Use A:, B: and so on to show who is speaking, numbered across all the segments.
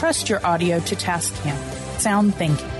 A: Trust your audio to Tascam. Sound thinking.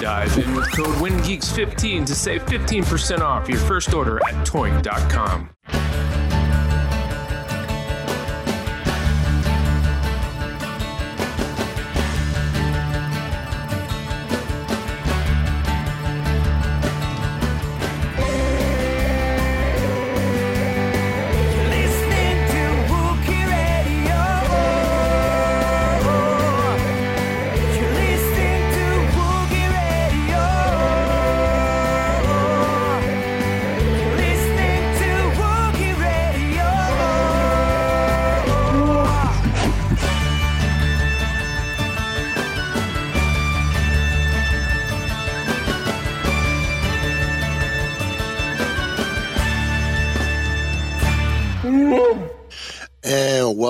B: Dive in with code WINGEEKS15 to save 15% off your first order at
C: toynk.com.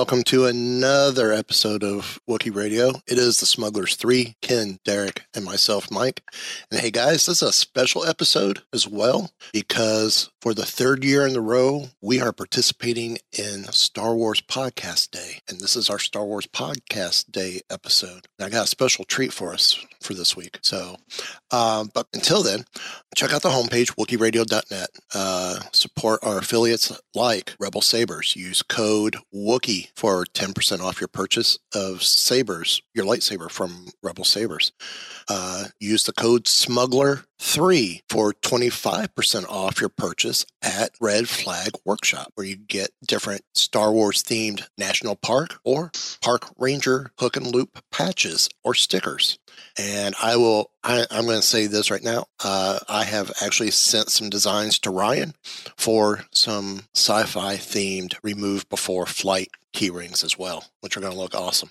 C: welcome to another episode of Wookie Radio. It is the Smugglers 3, Ken, Derek, and myself, Mike. And hey guys, this is a special episode as well because for the third year in a row, we are participating in Star Wars Podcast Day. And this is our Star Wars Podcast Day episode. And I got a special treat for us for this week. So, um, but until then, check out the homepage, WookieeRadio.net. Uh, support our affiliates like Rebel Sabers. Use code Wookie for 10% off your purchase of Sabers, your lightsaber from Rebel Sabers. Uh, use the code Smuggler3 for 25% off your purchase at Red Flag Workshop, where you get different Star Wars themed National Park or Park Ranger hook and loop patches or stickers. And I will, I, I'm going to say this right now. Uh, I have actually sent some designs to Ryan for some sci fi themed remove before flight key rings as well, which are going to look awesome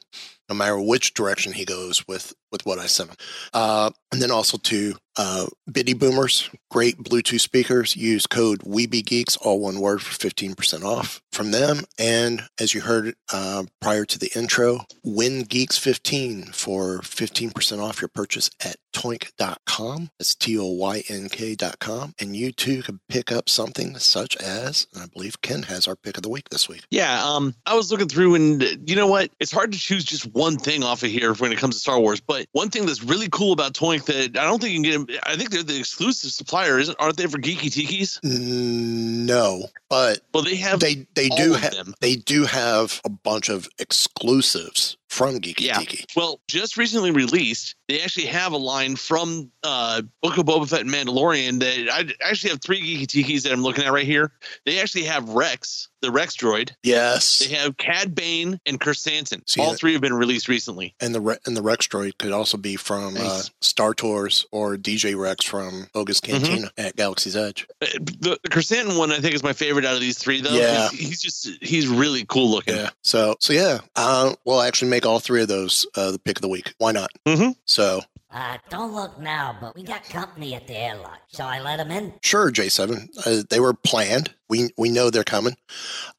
C: no matter which direction he goes with with what I sent him. Uh, and then also to uh, Bitty Boomers, great Bluetooth speakers. Use code WeBeGeeks, all one word, for fifteen percent off from them. And as you heard uh, prior to the intro, Win Geeks fifteen for fifteen percent off your purchase at Toynk.com. It's T O Y N K.com, and you too can pick up something such as, I believe Ken has our pick of the week this week.
D: Yeah, um, I was looking through, and uh, you know what? It's hard to choose just one thing off of here when it comes to Star Wars. But one thing that's really cool about Toynk that I don't think you can get, I think they're the exclusive supplier, isn't? Aren't they for Geeky Tikis?
C: No, but
D: Well, they have.
C: they they do have they do have a bunch of exclusives from Geeky
D: Yeah.
C: Tiki.
D: Well, just recently released, they actually have a line from uh, Book of Boba Fett and Mandalorian that I actually have three Geeky Tikis that I'm looking at right here. They actually have Rex, the Rex droid.
C: Yes,
D: They have Cad Bane and Krrsantan.
C: See
D: All three have been released recently.
C: and the Re- and the Rex droid could also be from uh, Star Tours or DJ Rex from Oga's
D: Mm-hmm.
C: Cantina at Galaxy's Edge.
D: Uh, The, the Krrsantan one, I think, is my favorite out of these three, though.
C: Yeah.
D: He's, he's just, he's really cool looking.
C: Yeah. So so yeah, uh, we'll actually make all three of those uh, the pick of the week. Why not?
D: Mhm.
C: So
E: Uh, don't look now, but we got company at the airlock. Shall I let them in?
C: Sure, J7. Uh, they were planned. We we know they're coming.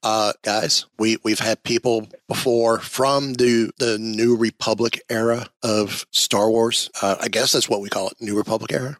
C: Uh, guys, we we've had people before from the the New Republic era of Star Wars. Uh, I guess that's what we call it, New Republic era.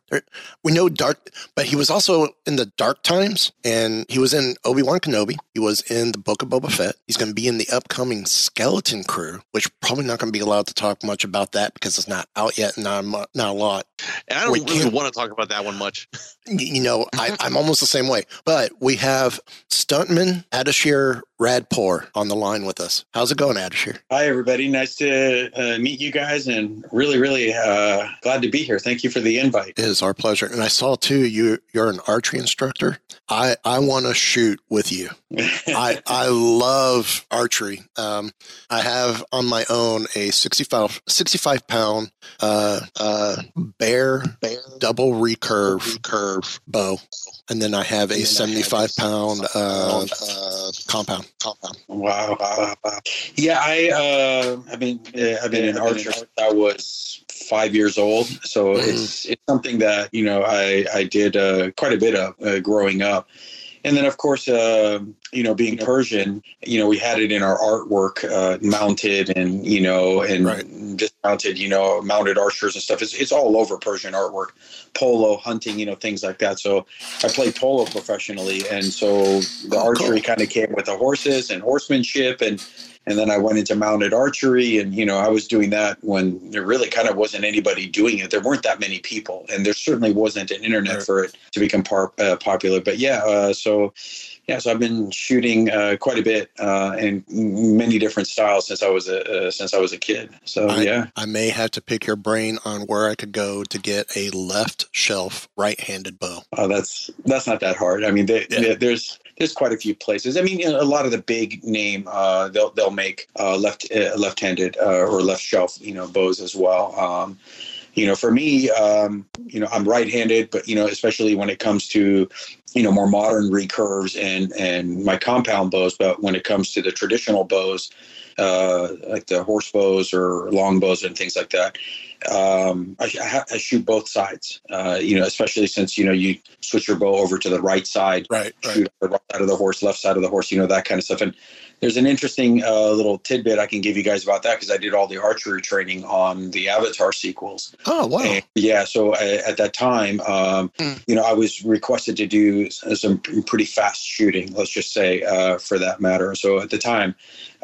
C: We know Dark, but he was also in the Dark Times, and he was in Obi Wan Kenobi. He was in the Book of Boba Fett. He's going to be in the upcoming Skeleton Crew, which probably not going to be allowed to talk much about that because it's not out yet, and not a lot.
D: And I don't
C: We
D: really
C: can't-
D: want to talk about that one much.
C: You know, I, I'm almost the same way. But we have stuntman Ardeshir Radpour on the line with us. How's it going, Adashir?
F: Hi, everybody. Nice to uh, meet you guys and really, really uh, glad to be here. Thank you for the invite.
C: It is our pleasure. And I saw too you you're an archery instructor. I I want to shoot with you. I I love archery. Um, I have on my own a 65, 65 pound uh, uh, bear bear double recurve curve bow, and then I have a seventy five pound uh, uh, compound compound.
F: Wow, wow, wow. Yeah, I uh, I've been uh, I've been an archer since I was five years old, so it's it's something that you know I I did uh, quite a bit of uh, growing up. And then, of course, uh, you know, being Persian, you know, we had it in our artwork, uh, mounted and you know, and dismounted, you know, mounted archers and stuff. It's, it's all over Persian artwork, polo, hunting, you know, things like that. So I played polo professionally, and so the archery kind of came with the horses and horsemanship, and and then I went into mounted archery, and you know, I was doing that when there really kind of wasn't anybody doing it. There weren't that many people, and there certainly wasn't an internet for it to become par- uh, popular. But yeah, uh, so yeah, so I've been shooting uh, quite a bit uh, in many different styles since I was a uh, since I was a kid. So
C: I,
F: yeah,
C: I may have to pick your brain on where I could go to get a left shelf right handed bow.
F: Oh, that's that's not that hard. I mean, they, they- there's there's quite a few places. I mean, a lot of the big name uh, they'll they'll make uh, left uh, left-handed uh, or left shelf you know bows as well. Um, you know, for me, um, you know, I'm right-handed, but you know, especially when it comes to you know more modern recurves and and my compound bows. But when it comes to the traditional bows, uh, like the horse bows or long bows and things like that, um, I, I, ha- I shoot both sides. Uh, you know, especially since you know you switch your bow over to the right side,
C: right?
F: Shoot the right side of the horse, left side of the horse. You know that kind of stuff. And there's an interesting uh, little tidbit I can give you guys about that because I did all the archery training on the Avatar sequels.
C: Oh wow!
F: And, yeah, so I, at that time, um, you know, I was requested to do some pretty fast shooting. Let's just say, uh, for that matter. So at the time,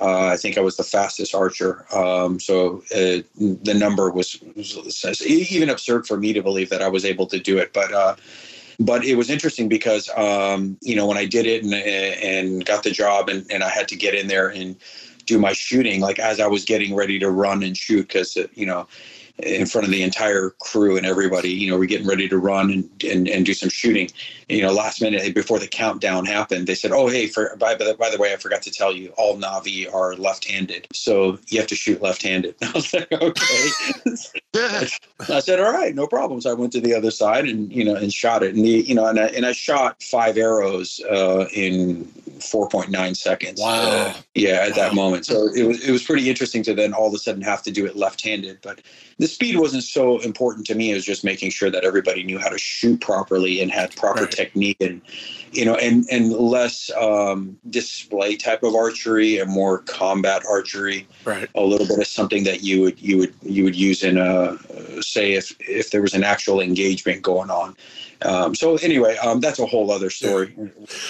F: uh, I think I was the fastest archer. Um, so uh, the number was, was even absurd for me to believe that I was able to do it, but. Uh, but it was interesting because um, you know when I did it and, and got the job and, and I had to get in there and do my shooting like as I was getting ready to run and shoot because you know in front of the entire crew and everybody you know we're getting ready to run and, and, and do some shooting you know last minute before the countdown happened they said oh hey for by, by the- by the way I forgot to tell you all Na'vi are left-handed so you have to shoot left-handed I was like okay I said, "All right, no problem." So I went to the other side and you know and shot it, and the you know and I, and I shot five arrows uh, in four point nine seconds.
C: Wow.
F: Uh, yeah, at that moment. So it was it was pretty interesting to then all of a sudden have to do it left-handed, but the speed wasn't so important to me. It was just making sure that everybody knew how to shoot properly and had proper technique and you know and and less um, display type of archery and more combat archery
C: Right.
F: a little bit of something that you would you would you would use in a say if if there was an actual engagement going on um, so anyway um, that's a whole other story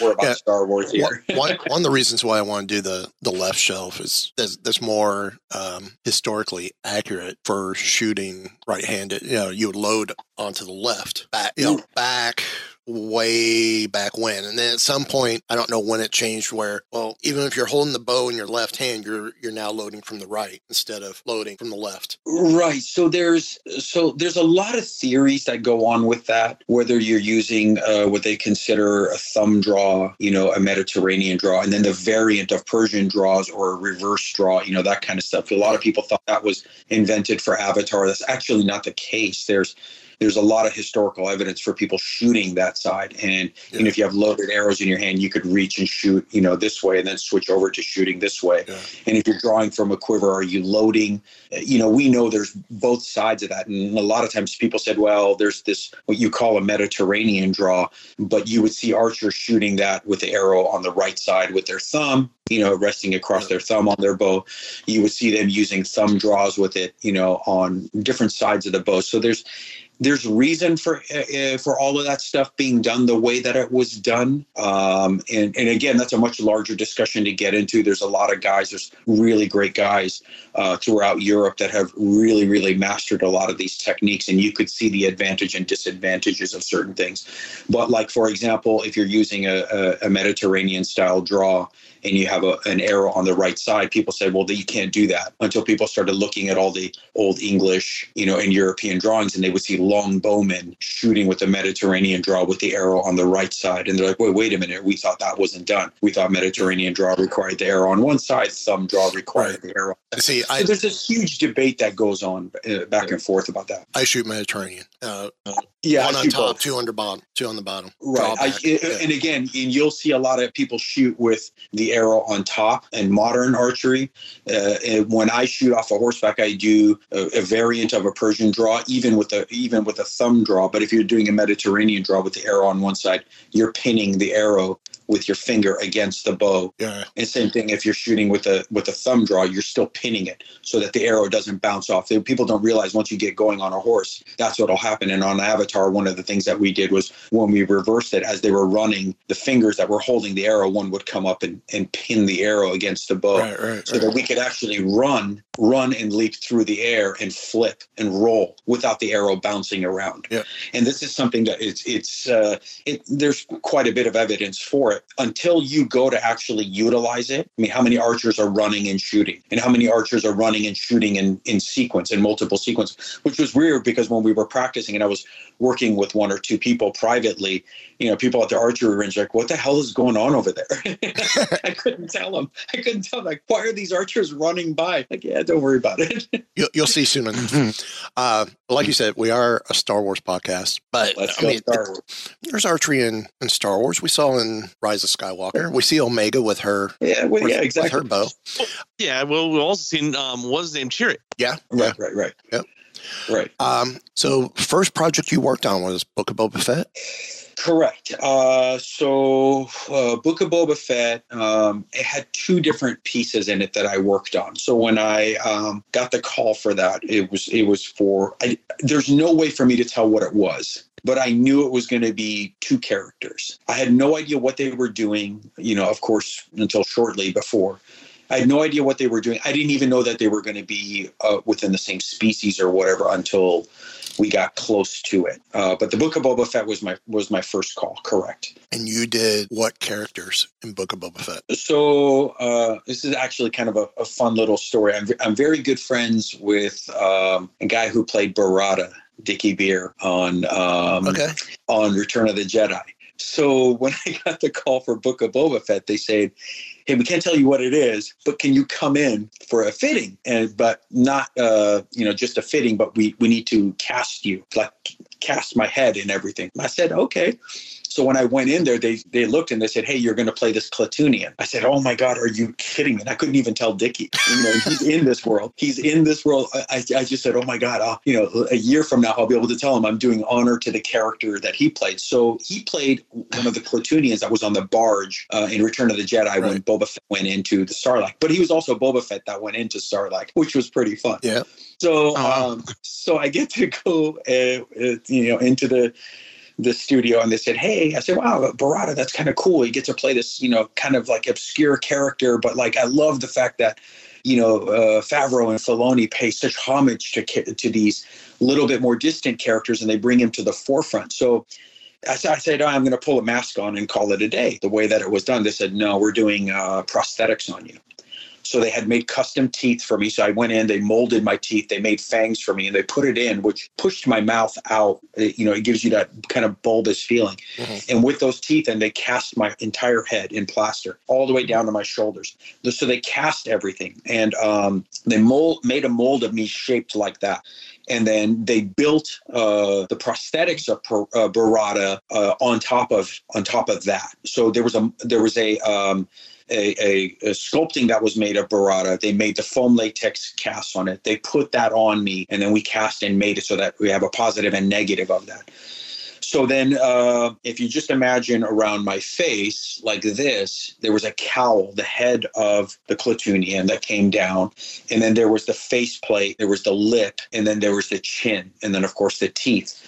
F: we're about
C: Yeah.
F: star wars here
C: one, one, of the reasons why I want to do the, the left shelf is that's, more um, historically accurate for shooting right handed. You know, you would load onto the left, back, you know, back way back when. And then at some point, I don't know when it changed where, well, even if you're holding the bow in your left hand, you're, you're now loading from the right instead of loading from the left.
F: Right. So there's so there's a lot of theories that go on with that. Whether you're using uh, what they consider a thumb draw, you know, a Mediterranean draw, and then the variant of Persian draws or a reverse draw, you know, that kind of stuff. A lot of people thought that was invented for Avatar. That's actually not the case. There's there's a lot of historical evidence for people shooting that side. And you know, if you have loaded arrows in your hand, you could reach and shoot, you know, this way and then switch over to shooting this way. And if you're drawing from a quiver, are you loading? You know, we know there's both sides of that. And a lot of times people said, well, there's this, what you call a Mediterranean draw, but you would see archers shooting that with the arrow on the right side with their thumb, you know, resting across their thumb on their bow. You would see them using thumb draws with it, you know, on different sides of the bow. So there's, there's reason for uh, for all of that stuff being done the way that it was done. Um, and, and again that's a much larger discussion to get into. There's a lot of guys there's really great guys uh, throughout europe that have really really mastered a lot of these techniques and you could see the advantage and disadvantages of certain things. But like for example if you're using a, a, a mediterranean style draw and you have a, an arrow on the right side. People said, well, you can't do that. Until people started looking at all the old English, you know, and European drawings, and they would see long bowmen shooting with the Mediterranean draw with the arrow on the right side. And they're like, wait, wait a minute. We thought that wasn't done. We thought Mediterranean draw required the arrow on one side, thumb draw required the arrow.
C: See,
F: So
C: I
F: there's this huge debate that goes on uh, back and forth about that.
C: I shoot Mediterranean. Uh,
F: Yeah,
C: one on top,
F: both.
C: two under bottom, two on the bottom.
F: Right. I, it-
C: Yeah.
F: And again, and you'll see a lot of people shoot with the arrow on top and modern archery. Uh, and when I shoot off a horseback, I do a, a variant of a Persian draw, even with a even with a thumb draw. But if you're doing a Mediterranean draw with the arrow on one side, you're pinning the arrow with your finger against the bow.
C: Yeah.
F: And same thing if you're shooting with a with a thumb draw, you're still pinning it so that the arrow doesn't bounce off. People don't realize once you get going on a horse, that's what'll happen. And on Avatar, one of the things that we did was when we reversed it as they were running, the fingers that were holding the arrow, one would come up and, and pin the arrow against the bow.
C: Right, right,
F: So
C: right.
F: that we could actually run, run and leap through the air and flip and roll without the arrow bouncing around.
C: Yeah.
F: And this is something that it's it's uh, it there's quite a bit of evidence for it until you go to actually utilize it. I mean, how many archers are running and shooting, and how many archers are running and shooting in in sequence in multiple sequence, which was weird because when we were practicing and I was working with one or two people privately, you know, people at the archery range like, what the hell is going on over there? I couldn't tell them. I couldn't tell them. Like, why are these archers running by? Like, yeah, don't worry about it.
C: You'll, you'll see soon enough. uh, like you said, we are a Star Wars podcast, but
F: Let's
C: I
F: go
C: mean,
F: Star Wars.
C: there's archery in, in Star Wars. We saw in Rise of Skywalker. We see Omega with her.
F: Yeah, well,
C: with,
F: yeah,
C: with
F: exactly.
C: her bow.
D: Yeah, well, we've also seen um, what's his name, Chirrut.
C: Yeah,
F: Right, right, right.
C: Yep.
F: Right.
C: Um, so first project you worked on was Book of Boba Fett.
F: Correct. Uh, so, uh, Book of Boba Fett, um, it had two different pieces in it that I worked on. So when I um, got the call for that, it was it was for. I, there's no way for me to tell what it was, but I knew it was going to be two characters. I had no idea what they were doing. You know, of course, until shortly before. I had no idea what they were doing. I didn't even know that they were going to be uh, within the same species or whatever until we got close to it. Uh, but the Book of Boba Fett was my was my first call. Correct.
C: And you did what characters in Book of Boba Fett?
F: So uh, this is actually kind of a, a fun little story. I'm, I'm very good friends with um, a guy who played Barada, Dickey Beer, on um,
C: Okay.
F: on Return of the Jedi. So when I got the call for Book of Boba Fett, they said, "Hey, we can't tell you what it is, but can you come in for a fitting? And but not, uh, you know, just a fitting, but we we need to cast you, like cast my head and everything." I said, "Okay." So when I went in there, they they looked and they said, "Hey, you're going to play this Klatooinian." I said, "Oh my God, are you kidding me?" And I couldn't even tell Dickey. You know, he's in this world. He's in this world. I, I I just said, "Oh my God!" I'll, you know, a year from now, I'll be able to tell him I'm doing honor to the character that he played. So he played one of the Klatooinians that was on the barge uh, in Return of the Jedi when
C: Right.
F: Boba Fett went into the Sarlacc. But he was also Boba Fett that went into Sarlacc, which was pretty fun.
C: Yeah.
F: So,
D: Oh, wow.
F: um, so I get to go, uh, uh, you know, into the the studio, and they said, "Hey," I said, "Wow, Barada, that's kind of cool. You get to play this, you know, kind of like obscure character, but like I love the fact that." You know, uh, Favreau and Filoni pay such homage to to these little bit more distant characters, and they bring him to the forefront. So, I said, said I'm going to pull a mask on and call it a day. The way that it was done, they said, no, we're doing uh, prosthetics on you. So they had made custom teeth for me. So I went in, they molded my teeth, they made fangs for me, and they put it in, which pushed my mouth out. It- you know, it gives you that kind of bulbous feeling. And with those teeth, and they cast my entire head in plaster all the way down to my shoulders. So they cast everything, and um, they mold made a mold of me shaped like that and then they built uh, the prosthetics of Per- uh, Barada uh, on top of on top of that. So there was a there was a um, a, a, a sculpting that was made of Barada. They made the foam latex cast on it. They put that on me, and then we cast and made it so that we have a positive and negative of that. So then, uh, if you just imagine around my face like this, there was a cowl, the head of the Klatooinian that came down, and then there was the face plate, there was the lip, and then there was the chin, and then of course the teeth.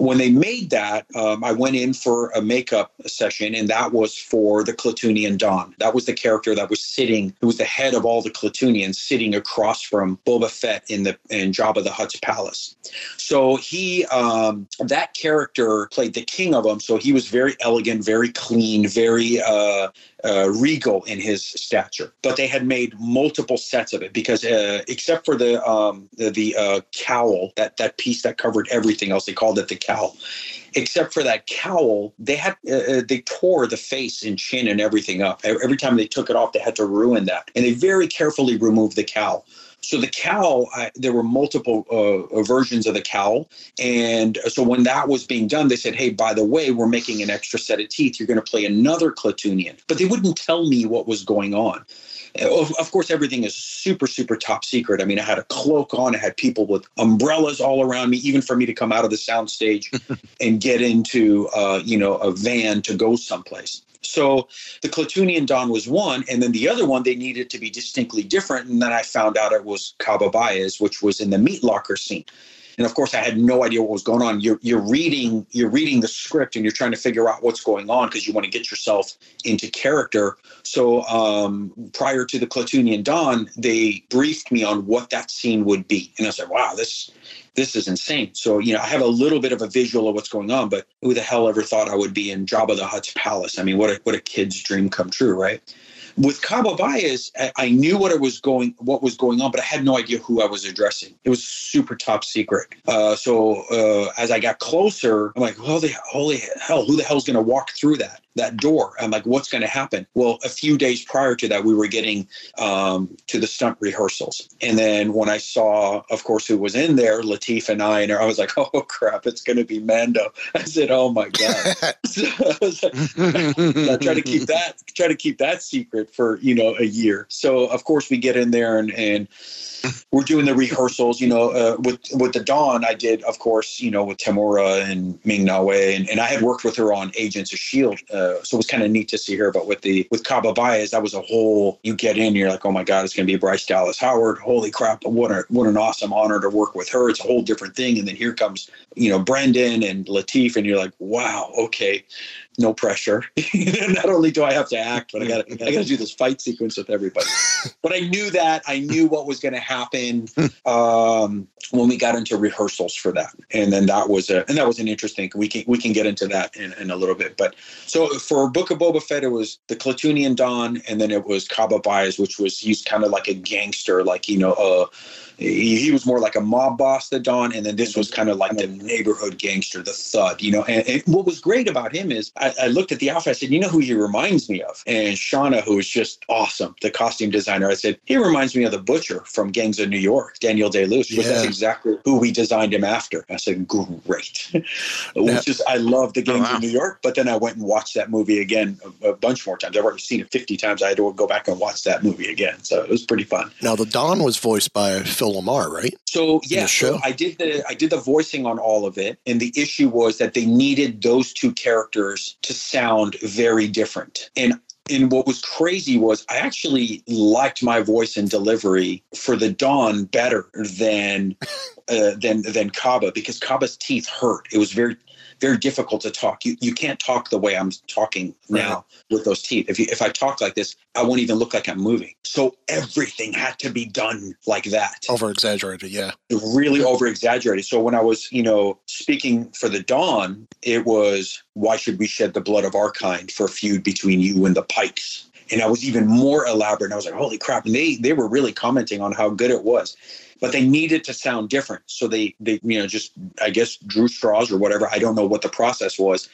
F: When they made that, um, I went in for a makeup session, and that was for the Klatooinian Don. That was the character that was sitting, who was the head of all the Klatooinians, sitting across from Boba Fett in the in Jabba the Hutt's palace. So he, um, that character played the king of them. So he was very elegant, very clean, very uh, uh, regal in his stature. But they had made multiple sets of it because, uh, except for the um, the, the uh, cowl, that that piece that covered everything else, they called it the cowl. Except for that cowl, they had uh, uh, they tore the face and chin and everything up. Every time they took it off, they had to ruin that, and they very carefully removed the cowl. So the cowl, I, there were multiple uh, versions of the cowl, and so when that was being done, they said, "Hey, by the way, we're making an extra set of teeth. You're going to play another Klatooinian," but they wouldn't tell me what was going on. Of, of course, everything is super, super top secret. I mean, I had a cloak on. I had people with umbrellas all around me, even for me to come out of the soundstage and get into, uh, you know, a van to go someplace. So the Klatooinian Don was one, and then the other one they needed to be distinctly different. And then I found out it was Cabo Baez, which was in the meat locker scene. And of course, I had no idea what was going on. You're you're reading you're reading the script and you're trying to figure out what's going on because you want to get yourself into character. So um, prior to the Klatooinian Don, they briefed me on what that scene would be, and I said, "Wow, this this is insane." So you know, I have a little bit of a visual of what's going on, but who the hell ever thought I would be in Jabba the Hutt's palace? I mean, what a what a kid's dream come true, right? With Cabo Baez, I, knew what was going, what was going on, but I had no idea who I was addressing. It was super top secret. Uh, so uh, as I got closer, I'm like, holy, holy hell, who the hell's going to walk through that? That door. I'm like, what's going to happen? Well, a few days prior to that, we were getting um, to the stunt rehearsals. And then when I saw, of course, who was in there, Lateef and I, and I was like, oh crap, it's going to be Mando. I said, oh my God. so I try to keep that, try to keep that secret for, you know, a year. So of course we get in there and, and we're doing the rehearsals, you know, uh, with with the Don. I did, of course, you know, with Temuera and Ming Na Wen, and, and I had worked with her on Agents of Shield, uh, so it was kind of neat to see her. But with the with Cabo Baez, that was a whole. You get in, you're like, oh my god, it's going to be Bryce Dallas Howard. Holy crap! What a what an awesome honor to work with her. It's a whole different thing. And then here comes, you know, Brendan and Lateef, and you're like, wow, okay, no pressure. Not only do I have to act, but I got I got to do this fight sequence with everybody. but I knew that I knew what was going to happen um, when we got into rehearsals for that, and then that was a and that was an interesting. We can we can get into that in, in a little bit. But so for Book of Boba Fett, it was the Klatooinian Don, and then it was Cabo Baez, which was he's kind of like a gangster, like you know. Uh, he, he was more like a mob boss than Don, and then this was kind of like the neighborhood gangster, the thud, you know. And, and what was great about him is I, I looked at the outfit. I said, "You know who he reminds me of?" And Shawna, who is just awesome, the costume designer, I said, "He reminds me of the butcher from Gangs of New York, Daniel Day Lewis." Which that's exactly who we designed him after. I said, "Great," which is I love the oh, Gangs of New York. But then I went and watched that movie again a, a bunch more times. I've already seen it fifty times. I had to go back and watch that movie again, so it was pretty fun.
C: Now the Don was voiced by Phil LaMarr, right?
F: So yeah, so? I did the I did the voicing on all of it, and the issue was that they needed those two characters to sound very different. And and what was crazy was I actually liked my voice and delivery for the Don better than uh, than than Kaba because Kaba's teeth hurt. It was very very difficult to talk. You you can't talk the way I'm talking now with those teeth. If you, if I talk like this, I won't even look like I'm moving. So everything had to be done like that
C: Over exaggerated, yeah.
F: really over exaggerated. So when I was, you know, speaking for the Don, it was why should we shed the blood of our kind for a feud between you and the Pikes? And I was even more elaborate. And I was like, holy crap. And they they were really commenting on how good it was. But they needed to sound different. So they they, you know, just I guess drew straws or whatever. I don't know what the process was.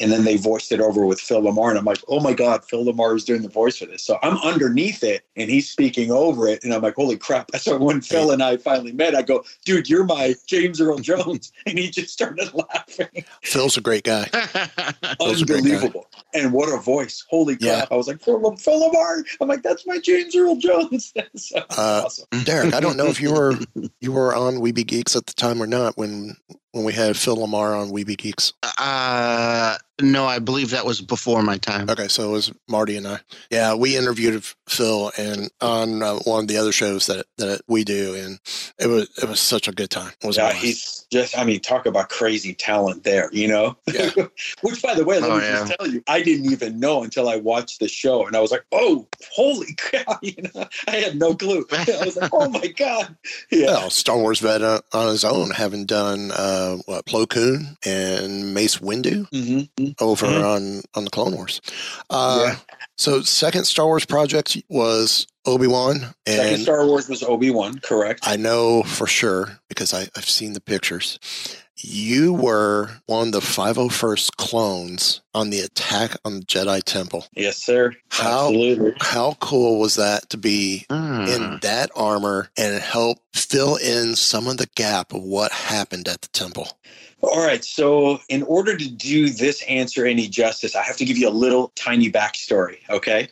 F: And then they voiced it over with Phil LaMarr. And I'm like, oh my God, Phil LaMarr is doing the voice for this. So I'm underneath it and he's speaking over it. And I'm like, holy crap. So when Phil and I finally met, I go, dude, you're my James Earl Jones. And he just started laughing.
C: Phil's a great guy. Phil's a great guy.
F: Unbelievable. And what a voice. Holy crap.
C: Yeah.
F: I was like, Phil, Phil LaMarr. I'm like, that's my James Earl Jones. so
C: Uh,
F: awesome.
C: Derek, I don't know if you were you were on We Be Geeks at the time or not when when we had Phil LaMarr on We Be Geeks.
D: Uh,
G: No, I believe that was before my time.
C: Okay, so it was Marty and I. Yeah, we interviewed Phil and on uh, one of the other shows that that we do, and it was it was such a good time. It was a
F: Yeah,
C: blast.
F: he's just, I mean, talk about crazy talent there, you know? Yeah. Which, by the way, let
G: Oh,
F: me
G: yeah.
F: just tell you, I didn't even know until I watched the show. And I was like, oh, holy cow. You know, I had no clue. I was like, oh my God. Yeah.
C: Well, Star Wars vet on, on his own, having done uh, what Plo Koon and Mace Windu
F: Mm-hmm.
C: Over
F: Mhm.
C: on on the Clone Wars. Uh,
F: Yeah.
C: So, second Star Wars project was Obi Wan,
F: Second Star Wars was Obi Wan, correct?
C: I know for sure because I, I've seen the pictures. You were one of the 501st clones on the attack on the Jedi Temple.
F: Yes, sir.
C: How
F: Absolutely.
C: how cool was that to be
G: Hmm.
C: in that armor and help fill in some of the gap of what happened at the temple?
F: All right. So, in order to do this answer any justice, I have to give you a little tiny backstory. Okay.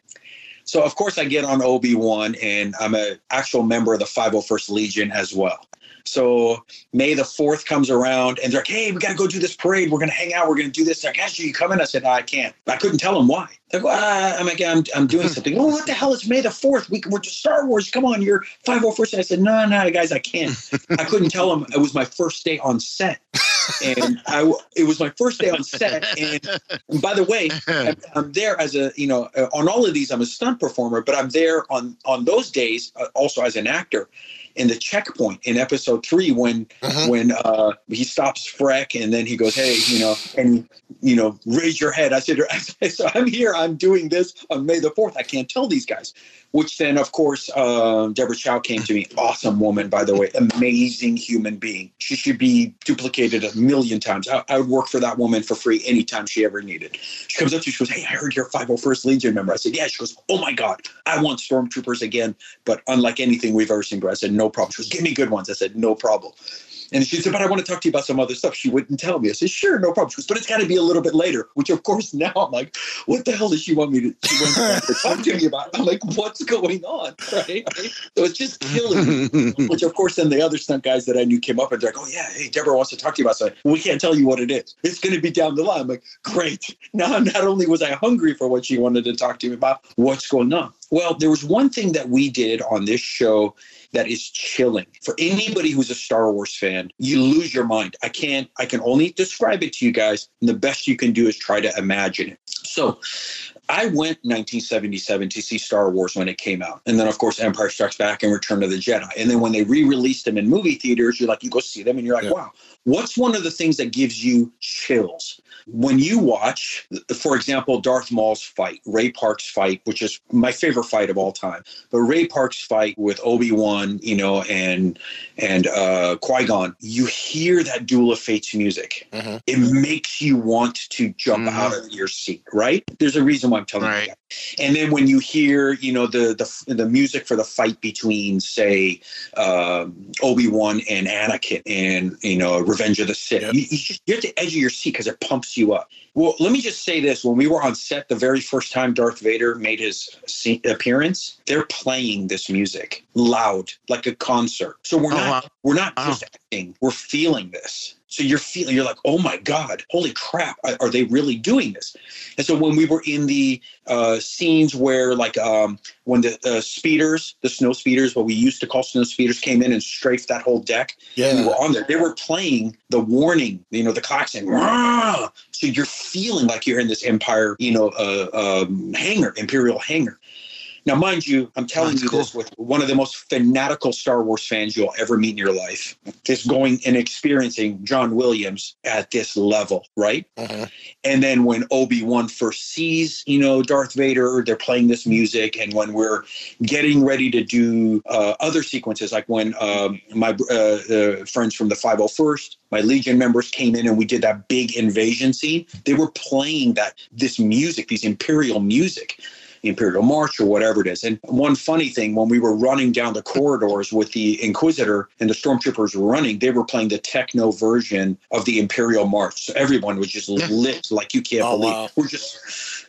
F: So, of course, I get on Obi Wan, and I'm an actual member of the 501st Legion as well. So May the fourth comes around, and they're like, "Hey, we got to go do this parade. We're gonna hang out. We're gonna do this." They're like, "Ashley, you coming?" I said, "No, I can't." I couldn't tell them why. They're like, ah, I'm like, I'm, I'm doing something. oh, what the hell? It's May the fourth. We, we're just Star Wars. Come on, you're 501st. I said, no, no, guys, I can't. I couldn't tell them it was my first day on set. And I, it was my first day on set. And, and by the way, I'm, I'm there as a, you know, uh, on all of these, I'm a stunt performer, but I'm there on on those days uh, also as an actor. In the checkpoint in episode three, when when uh, he stops Freck and then he goes, "Hey, you know," and you know, raise your head. I said, "So I'm here. I'm doing this on May the fourth. I can't tell these guys." Which then, of course, uh, Deborah Chow came to me. Awesome woman, by the way, amazing human being. She should be duplicated a million times. I, I would work for that woman for free anytime she ever needed. She comes up to me, she goes, Hey, I heard you're 501st Legion member. I said, Yeah. She goes, Oh my God, I want stormtroopers again, but unlike anything we've ever seen. before." I said, No problem. She goes, Give me good ones. I said, No problem. And she said, But I want to talk to you about some other stuff. She wouldn't tell me. I said, Sure, no problem. She goes, But it's got to be a little bit later, which of course now I'm like, What the hell does she want me to, to talk to me about? I'm like, What's going on? Right. So it's just killing me. Which, of course, then the other stunt guys that I knew came up and they're like, "Oh yeah, hey, Deborah wants to talk to you about something. We can't tell you what it is. It's going to be down the line." I'm like, "Great!" Now, not only was I hungry for what she wanted to talk to me about, what's going on? Well, there was one thing that we did on this show that is chilling for anybody who's a Star Wars fan. You lose your mind. I can't. I can only describe it to you guys. And the best you can do is try to imagine it. So, I went 1977 to see Star Wars when it came out. And then, of course, Empire Strikes Back and Return of the Jedi. And then when they re released them in movie theaters, you're like, you go see them and you're like,
C: Yeah.
F: wow, what's one of the things that gives you chills? When you watch, for example, Darth Maul's fight, Ray Park's fight, which is my favorite fight of all time, but Ray Park's fight with Obi Wan, you know, and and uh, Qui Gon, you hear that Duel of Fates music.
C: Mhm.
F: It makes you want to jump
G: Mhm.
F: out of your seat, right? There's a reason why I'm telling
G: Right.
F: you that. And then when you hear, you know, the the the music for the fight between, say, um, Obi Wan and Anakin, and you know, Revenge of the Sith,
C: Yep.
F: you, you just you're at the edge of your seat because it pumps you up. Well, let me just say this: when we were on set, the very first time Darth Vader made his appearance, they're playing this music loud, like a concert. So we're
G: Oh,
F: not
G: wow.
F: we're not
G: Wow.
F: just acting; we're feeling this. So you're feeling, you're like, oh my god, holy crap, are, they really doing this? And so when we were in the uh, scenes where, like, um, when the uh, speeders, the snow speeders, what we used to call snow speeders, came in and strafed that whole deck,
C: yeah.
F: we were on there. They were playing the warning, you know, the klaxon. "Rah!" So you're feeling like you're in this Empire, you know, uh, um, hangar, Imperial hangar. Now, mind you, I'm telling
G: That's
F: you
G: cool.
F: this with one of the most fanatical Star Wars fans you'll ever meet in your life is going and experiencing John Williams at this level, right?
C: Mhm.
F: And then when Obi Wan first sees, you know, Darth Vader, they're playing this music, and when we're getting ready to do uh, other sequences, like when um, my uh, uh, friends from the 501st, my Legion members came in, and we did that big invasion scene. They were playing that this music, these Imperial music. The Imperial March or whatever it is. And one funny thing, when we were running down the corridors with the Inquisitor and the stormtroopers were running, they were playing the techno version of the Imperial March. So everyone was just lit like you can't
C: Oh,
F: believe.
C: wow.
F: We're just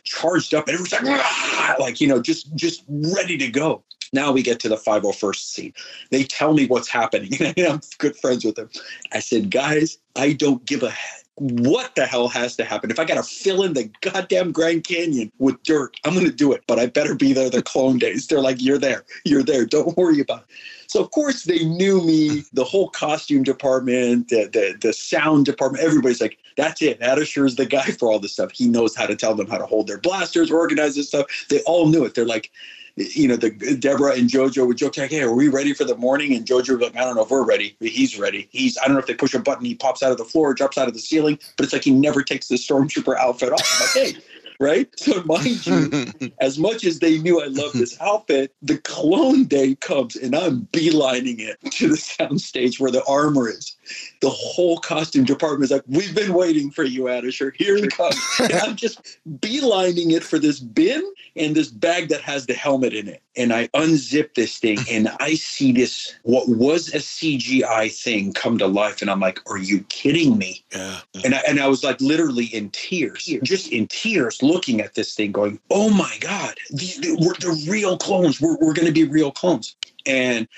F: charged up and everyone's like, "Rah!" like, you know, just just ready to go. Now we get to the 501st scene. They tell me what's happening. And I'm good friends with them. I said, guys, I don't give a what the hell has to happen? If I got to fill in the goddamn Grand Canyon with dirt, I'm going to do it. But I better be there the clone days. They're like, you're there, you're there. Don't worry about it. So of course they knew me. The whole costume department, the the, the sound department, everybody's like, that's it. Ardeshir is the guy for all this stuff. He knows how to tell them how to hold their blasters, organize this stuff. They all knew it. They're like, you know, the Deborah and Jojo would joke like, "Hey, are we ready for the morning?" And Jojo would be like, "I don't know if we're ready. But he's ready. He's I don't know if they push a button, he pops out of the floor, jumps out of the ceiling, but it's like he never takes the stormtrooper outfit off." I'm like, "Hey." Right? So mind you, as much as they knew I loved this outfit, the clone day comes and I'm beelining it to the soundstage where the armor is. The whole costume department is like, We've been waiting for you, Ardeshir. Here he comes. And I'm just beelining it for this bin and this bag that has the helmet in it. And I unzip this thing and I see this, what was a CGI thing come to life. And I'm like, Are you kidding me?
C: Yeah.
F: And I, and I was like literally in tears, just in tears, looking at this thing, going, "Oh my god, these we're the real clones. We're we're going to be real clones." And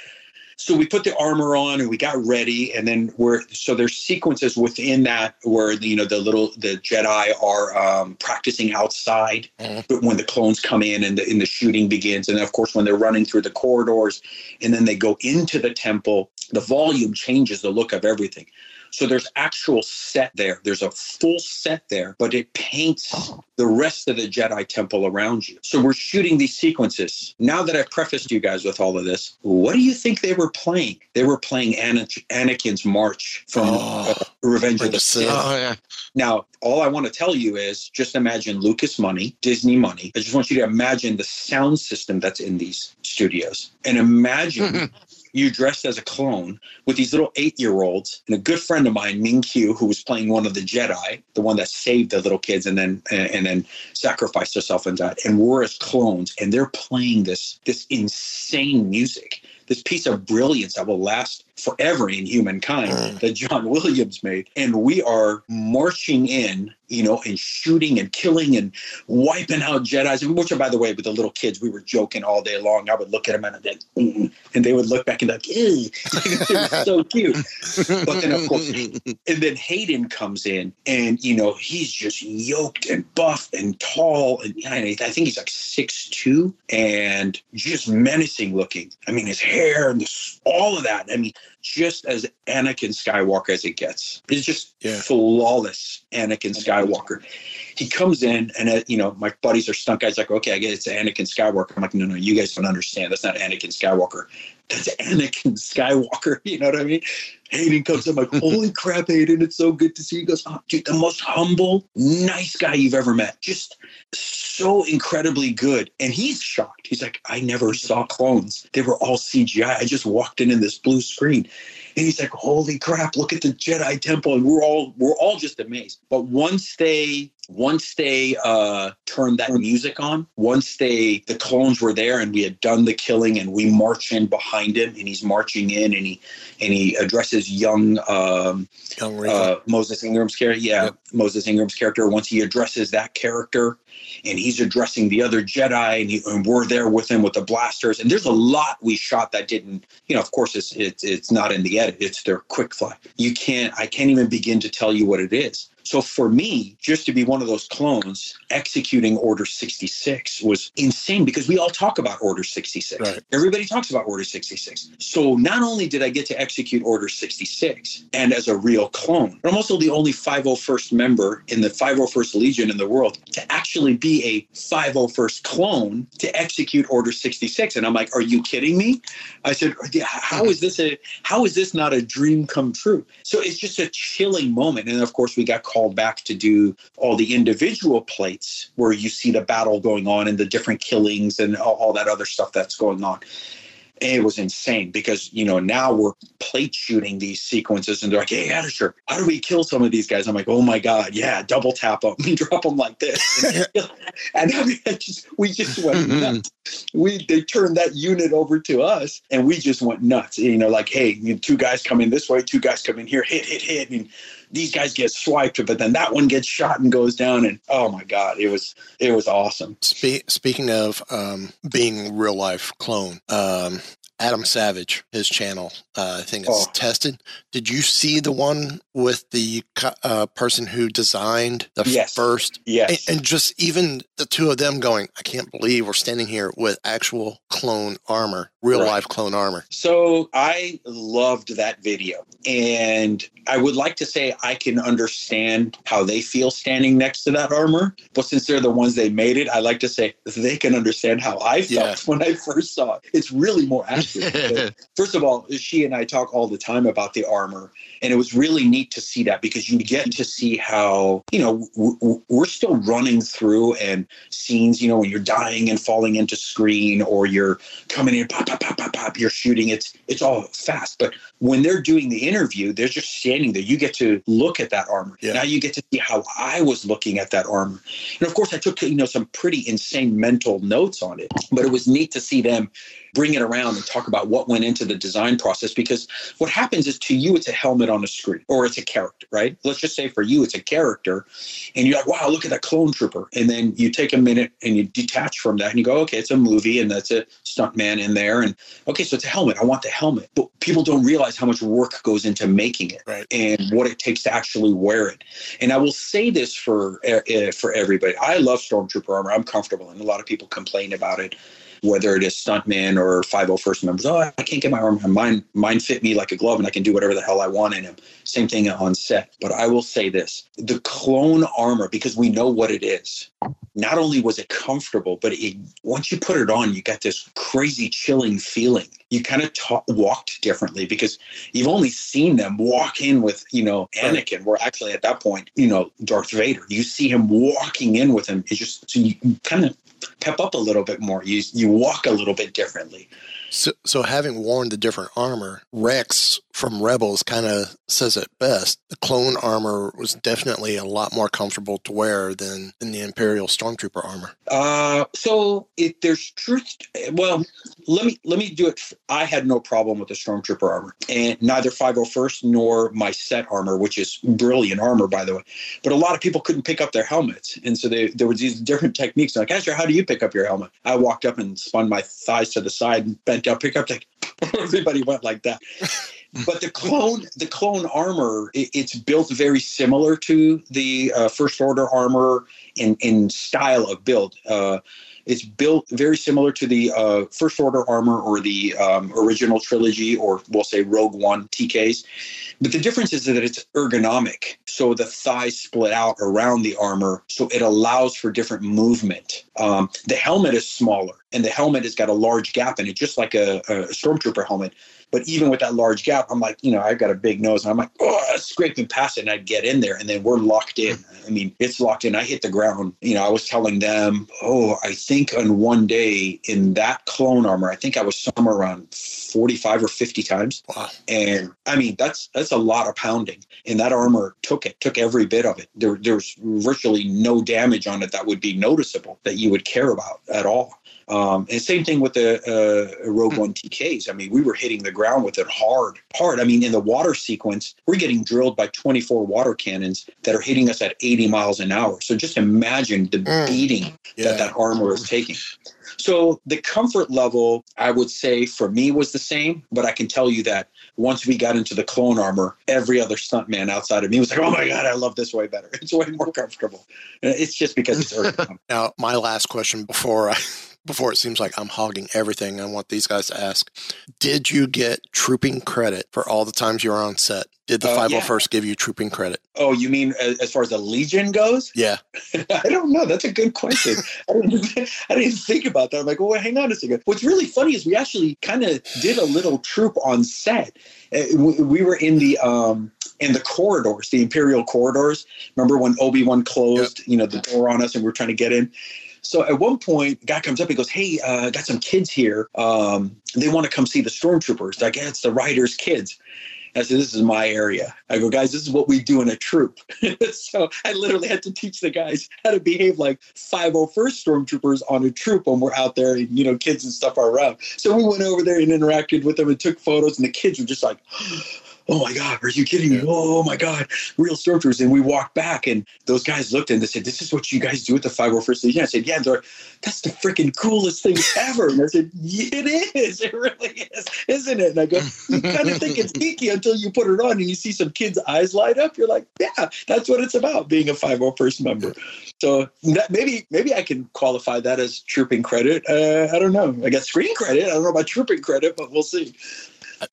F: so we put the armor on and we got ready, and then we're so there's sequences within that where you know the little the Jedi are um, practicing outside but when the clones come in and the, and the shooting begins, and of course when they're running through the corridors, and then they go into the temple, the volume changes the look of everything. So there's actual set there. There's a full set there, but it paints the rest of the Jedi temple around you. So we're shooting these sequences. Now that I've prefaced you guys with all of this, what do you think they were playing? They were playing Ana- Anakin's march from uh, Revenge of the Sith.
G: Oh yeah.
F: Now, all I want to tell you is just imagine Lucas money, Disney money. I just want you to imagine the sound system that's in these studios and imagine you dressed as a clone with these little eight year olds and a good friend of mine, Ming Qiu, who was playing one of the Jedi, the one that saved the little kids and then and, then sacrificed herself and died. And we're as clones and they're playing this this insane music, this piece of brilliance that will last forever in humankind that John Williams made. And we are marching in, you know, and shooting and killing and wiping out Jedi's. And which, by the way, with the little kids, we were joking all day long. I would look at them and I'd like, "Mm," and they would look back and be like, ew. so cute. But then, of course, and then Hayden comes in and, you know, he's just yoked and buff and tall. And I think he's like six two and just menacing looking. I mean, his hair and this, all of that. I mean, just as Anakin Skywalker as it gets. He's just flawless Anakin Skywalker. He comes in and, uh, you know, my buddies are stunt guys like, okay, I get it's Anakin Skywalker. I'm like, no, no, you guys don't understand. That's not Anakin Skywalker. That's Anakin Skywalker. You know what I mean? Hayden comes in, I'm like, holy crap, Hayden, it's so good to see you. He goes, oh, dude, the most humble, nice guy you've ever met. Just so incredibly good. And he's shocked. He's like, I never saw clones. They were all CGI. I just walked in in this blue screen. And he's like, holy crap, look at the Jedi Temple. And we're all we're all just amazed. But once they once they uh turned that music on, once they the clones were there and we had done the killing and we march in behind him and he's marching in and he and he addresses young um
C: Young
F: uh, Moses Ingram's character. Yeah, Moses Ingram's character. Once he addresses that character, and he's addressing the other Jedi, and, he, and we're there with him with the blasters. And there's a lot we shot that didn't, you know. Of course, it's it's it's not in the edit. It's their quick fly. You can't. I can't even begin to tell you what it is. So for me, just to be one of those clones executing Order 66 was insane because we all talk about Order 66. Everybody talks about Order 66. So not only did I get to execute Order 66 and as a real clone, but I'm also the only 501st member in the 501st Legion in the world to actually be a 501st clone to execute Order 66. And I'm like, are you kidding me? I said, how is this a how is this not a dream come true? So it's just a chilling moment. And of course, we got called back to do all the individual plates where you see the battle going on and the different killings and all, all that other stuff that's going on. And it was insane because you know now we're plate shooting these sequences and they're like, "Hey, Ardeshir, how do we kill some of these guys?" I'm like, "Oh my god, yeah, double tap them and drop them like this." and I mean, just we just went mm-hmm. nuts. We they turned that unit over to us, and we just went nuts. You know, like, hey, you know, two guys come in this way, two guys come in here, hit, hit, hit, and these guys get swiped, but then that one gets shot and goes down. And oh my god, it was it was awesome.
C: Spe- speaking of um, being real life clone, um, Adam Savage, his channel. Uh, I think it's
F: Oh.
C: tested. Did you see the one with the uh, person who designed the
F: Yes.
C: first?
F: Yes.
C: And, and just even the two of them going, I can't believe we're standing here with actual clone armor, real
F: Right.
C: life clone armor.
F: So I loved that video. And I would like to say I can understand how they feel standing next to that armor. But since they're the ones that made it, I like to say they can understand how I felt
C: Yeah.
F: when I first saw it. It's really more accurate. First of all, she and I talk all the time about the armor. And it was really neat to see that because you get to see how, you know, w- w- we're still running through and scenes, you know, when you're dying and falling into screen or you're coming in, pop, pop, pop, pop, pop, you're shooting. It's it's all fast. But when they're doing the interview, they're just standing there. You get to look at that armor.
C: Yeah.
F: Now you get to see how I was looking at that armor. And of course, I took you know some pretty insane mental notes on it. But it was neat to see them bring it around and talk about what went into the design process because what happens is to you it's a helmet on a screen or it's a character right? Let's just say for you it's a character and you're like wow look at that clone trooper. And then you take a minute and you detach from that and you go okay it's a movie and that's a stuntman in there. And okay so it's a helmet. I want the helmet. But people don't realize how much work goes into making it
C: Right.
F: and what it takes to actually wear it. And i will say this for uh, for everybody. I love stormtrooper armor. I'm comfortable and a lot of people complain about it whether it is stuntman or 501st members. Oh, I can't get my arm. Mine, mine fit me like a glove, and I can do whatever the hell I want in him. Same thing on set. But I will say this: the clone armor, because we know what it is. Not only was it comfortable, but it, once you put it on, you got this crazy chilling feeling. You kind of ta- walked differently because you've only seen them walk in with, you know, Anakin. Where actually at that point, you know, Darth Vader. You see him walking in with him. It's just so you kind of pep up a little bit more. You you walk a little bit differently.
C: So, so having worn the different armor, Rex from Rebels kind of says it best. The clone armor was definitely a lot more comfortable to wear than, than the Imperial Stormtrooper armor.
F: Uh, so it there's truth. Well, let me let me do it. I had no problem with the stormtrooper armor, and neither 501st nor my set armor, which is brilliant armor by the way. But a lot of people couldn't pick up their helmets, and so they, there was these different techniques. Like, Asher, how do you pick up your helmet? I walked up and spun my thighs to the side and bent down, pick up. Like everybody went like that. but the clone the clone armor it, it's built very similar to the uh, first order armor in in style of build uh, it's built very similar to the uh, first order armor or the um, original trilogy or we'll say rogue one tks but the difference is that it's ergonomic so the thighs split out around the armor so it allows for different movement. Um, the helmet is smaller and the helmet has got a large gap in it just like a, a stormtrooper helmet but even with that large gap, I'm like, you know, I've got a big nose, and I'm like, oh, scraping past it, and I'd get in there, and then we're locked in. I mean, it's locked in. I hit the ground. You know, I was telling them, oh, I think on one day in that clone armor, I think I was somewhere around 45 or 50 times.
C: Wow.
F: And I mean, that's that's a lot of pounding, and that armor took it, took every bit of it. There, there's virtually no damage on it that would be noticeable that you would care about at all. Um, and same thing with the uh, Rogue One TKs. I mean, we were hitting the ground with it hard, hard. I mean, in the water sequence, we're getting drilled by 24 water cannons that are hitting us at 80 miles an hour. So just imagine the
C: Mm.
F: beating
C: Yeah.
F: that that armor is taking. So the comfort level, I would say, for me was the same. But I can tell you that once we got into the clone armor, every other stuntman outside of me was like, "Oh my god, I love this way better. It's way more comfortable." Uh, It's just because it's ergonomic.
C: Now, my last question before I before it seems like I'm hogging everything I want these guys to ask. Did you get trooping credit for all the times you were on set? Did the
F: Uh,
C: 501st give you trooping credit?
F: Oh, you mean as, far as the Legion goes?
C: Yeah.
F: I don't know. That's a good question. I, didn't, I didn't think about that. I'm like, well, hang on a second. What's really funny is we actually kind of did a little troop on set. Uh, we, we were in the um, in the corridors, the Imperial corridors. Remember when Obi Wan closed, you know, the door on us, and we were trying to get in. So at one point, guy comes up. He goes, "Hey, uh, got some kids here. Um, they want to come see the stormtroopers. Like, yeah, it's the writers' kids." I said, "This is my area." I go, "Guys, this is what we do in a troop." so I literally had to teach the guys how to behave like 501st stormtroopers on a troop when we're out there, and you know, kids and stuff are around. So we went over there and interacted with them and took photos, and the kids were just like. Oh my God, are you kidding me? Oh my God, real surfers. And we walked back and those guys looked and they said, this is what you guys do at the 501st Legion. I said, yeah. They're like, that's the freaking coolest thing ever. And I said, yeah, it is. It really is, isn't it? And I go, you kind of think it's geeky until you put it on and you see some kids' eyes light up. You're like, yeah, that's what it's about being a 501st member. So that maybe maybe I can qualify that as trooping credit. Uh, I don't know. I got screen credit. I don't know about trooping credit, but we'll see.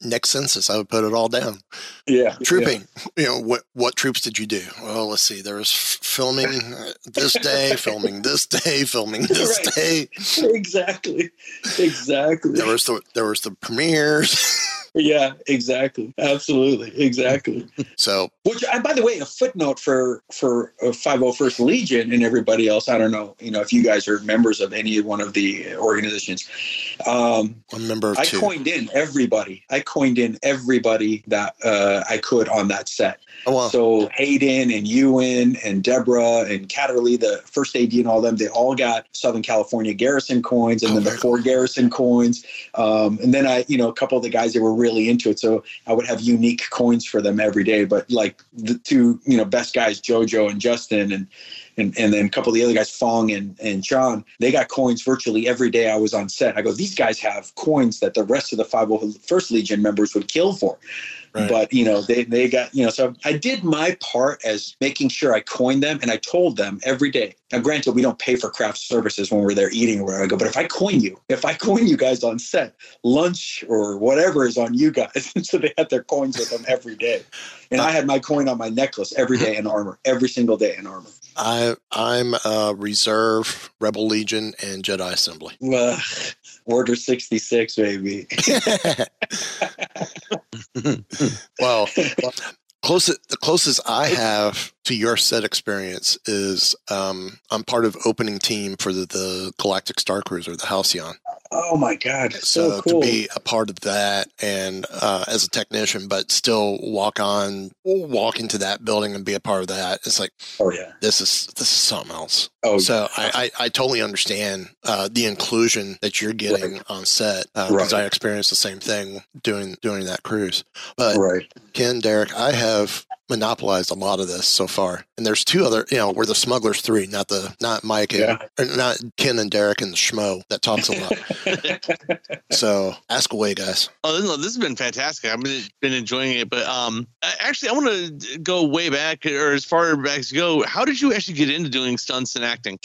C: Next census, I would put it all down.
F: Yeah,
C: Trooping, you know, what what troops did you do? Well, let's see. There was filming uh, this day, filming this day, filming this
F: Right.
C: day.
F: exactly, exactly.
C: There was the there was the premieres.
F: Yeah, exactly. Absolutely, exactly.
C: so,
F: Which, and by the way, a footnote for for uh, 501st Legion and everybody else. I don't know, you know, if you guys are members of any one of the organizations. Um,
C: I'm a member of
F: I
C: two.
F: coined in everybody. I coined in everybody that uh, I could on that set.
C: Oh, wow.
F: So Hayden and Ewan and Deborah and Catterly, the first AD and all them, they all got Southern California Garrison coins and then the four Garrison coins. Um, and then I, you know, a couple of the guys that were really into it. So I would have unique coins for them every day. But like the two, you know, best guys, JoJo and Justin and and, and then a couple of the other guys, Fong and, and John, they got coins virtually every day I was on set. I go, these guys have coins that the rest of the 501st Legion members would kill for. But, you know, they, they got, you know, so I did my part as making sure I coined them and I told them every day. Now, granted, we don't pay for craft services when we're there eating or whatever. I go, but if I coin you, if I coin you guys on set, lunch or whatever is on you guys. And so they had their coins with them every day. And I had my coin on my necklace every day in armor, every single day in armor.
C: I I'm uh, reserve, Rebel Legion, and Jedi Assembly.
F: Ugh, Order 66, baby.
C: well, closest the closest I have to your set experience is um, I'm part of opening team for the, the Galactic Star Cruiser, the Halcyon.
F: Oh my God. So,
C: So,
F: cool.
C: to be a part of that and uh, as a technician, but still walk on, walk into that building and be a part of that, it's like,
F: oh yeah,
C: this is this is something else.
F: Oh,
C: so I, I I totally understand uh, the inclusion that you're getting on set because
F: Right.
C: I experienced the same thing doing doing that cruise. But
F: right.
C: Ken, Derek, I have monopolized a lot of this so far, and there's two other, you know, we're the smugglers three, not the not Mike and or not Ken and Derek and the schmo that talks a lot. so ask away, guys.
D: Oh, this, this has been fantastic. I've been, been enjoying it. But um, actually, I want to go way back, or as far back as you go. How did you actually get into doing stunts and acting?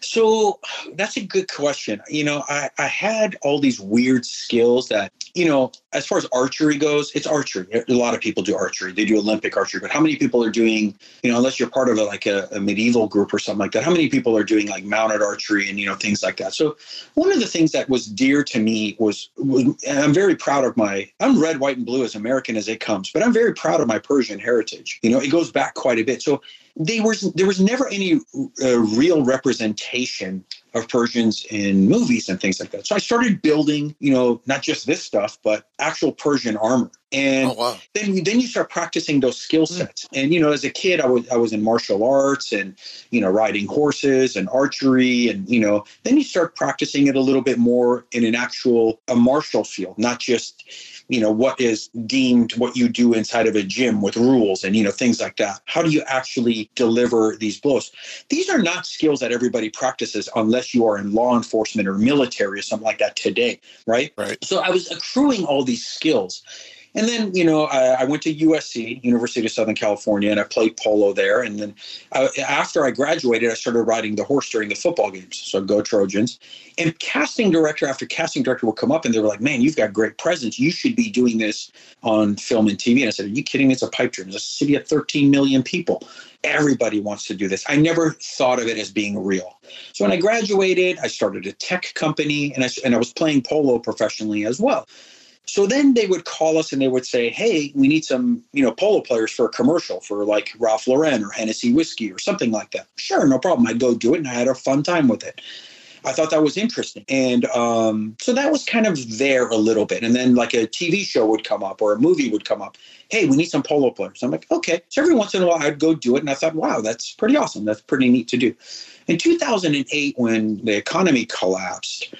F: So that's a good question. You know, I, I had all these weird skills that, you know, as far as archery goes, it's archery. A lot of people do archery. They do Olympic archery, but how many people are doing, you know, unless you're part of a, like a, a medieval group or something like that, how many people are doing like mounted archery and, you know, things like that? So one of the things that was dear to me was, was I'm very proud of my, I'm red, white, and blue as American as it comes, but I'm very proud of my Persian heritage. You know, it goes back quite a bit. So they was there was never any uh, real representation of Persians in movies and things like that. So I started building, you know, not just this stuff, but actual Persian armor. And then you then you start practicing those skill sets. And you know, as a kid, I was I was in martial arts and you know riding horses and archery, and you know, then you start practicing it a little bit more in an actual a martial field, not just you know what is deemed what you do inside of a gym with rules and you know things like that. How do you actually deliver these blows? These are not skills that everybody practices unless you are in law enforcement or military or something like that today right?
C: Right.
F: So i was accruing all these skills and then, you know, I, I went to USC, University of Southern California, and I played polo there. And then I, after I graduated, I started riding the horse during the football games. So go Trojans. And casting director after casting director would come up and they were like, man, you've got great presence. You should be doing this on film and TV. And I said, are you kidding me? It's a pipe dream. It's a city of 13 million people. Everybody wants to do this. I never thought of it as being real. So when I graduated, I started a tech company and I, and I was playing polo professionally as well. So then they would call us and they would say, "Hey, we need some, you know, polo players for a commercial for like Ralph Lauren or Hennessy whiskey or something like that." Sure, no problem. I'd go do it, and I had a fun time with it. I thought that was interesting, and um, so that was kind of there a little bit. And then like a TV show would come up or a movie would come up. Hey, we need some polo players. I'm like, okay. So every once in a while, I'd go do it, and I thought, wow, that's pretty awesome. That's pretty neat to do. In 2008, when the economy collapsed.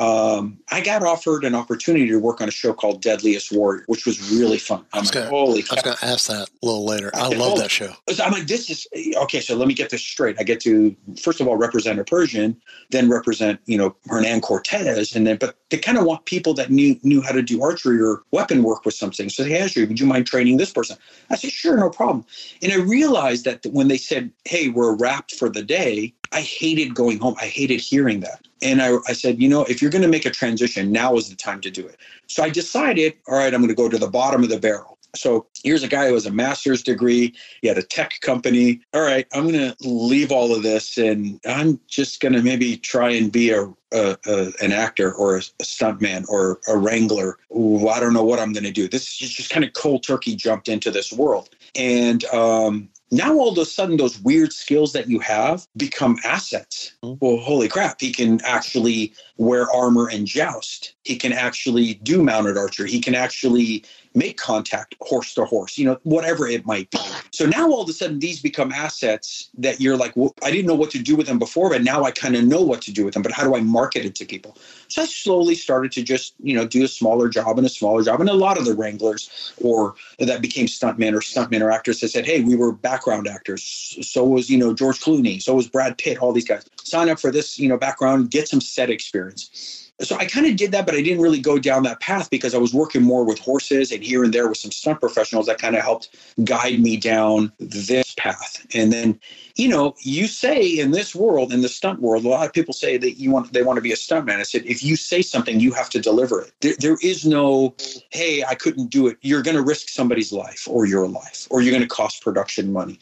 F: Um, I got offered an opportunity to work on a show called Deadliest Warrior, which was really fun.
C: I
F: I'm
C: was
F: like,
C: gonna,
F: holy
C: I was going to ask that a little later. I
F: Okay,
C: love that show.
F: I'm like, this is okay. So let me get this straight. I get to first of all represent a Persian, then represent you know Hernan Cortez, and then but they kind of want people that knew knew how to do archery or weapon work with something. So hey, Ashley, would you mind training this person? I said, sure, no problem. And I realized that when they said, hey, we're wrapped for the day, I hated going home. I hated hearing that. And I, I said, you know, if you're going to make a transition, now is the time to do it. So I decided, all right, I'm going to go to the bottom of the barrel. So here's a guy who has a master's degree. He had a tech company. All right, I'm going to leave all of this and I'm just going to maybe try and be a, a, a an actor or a, a stuntman or a wrangler. Ooh, I don't know what I'm going to do. This is just, just kind of cold turkey jumped into this world. And um, now all of a sudden those weird skills that you have become assets. Mm-hmm. Well holy crap he can actually wear armor and joust. He can actually do mounted archery. He can actually make contact horse to horse you know whatever it might be. So now all of a sudden these become assets that you're like well, i didn't know what to do with them before but now i kind of know what to do with them but how do i market it to people? So i slowly started to just you know do a smaller job and a smaller job. And a lot of the wranglers or that became stuntmen or stuntmen or actors that said hey we were background actors. So was you know george clooney. So was brad pitt all these guys. Sign up for this you know background get some set experience so I kind of did that, but I didn't really go down that path because I was working more with horses and here and there with some stunt professionals that kind of helped guide me down this path. And then, you know, you say in this world, in the stunt world, a lot of people say that you want they want to be a stuntman. I said, if you say something, you have to deliver it. There, there is no, hey, I couldn't do it. You're going to risk somebody's life or your life, or you're going to cost production money.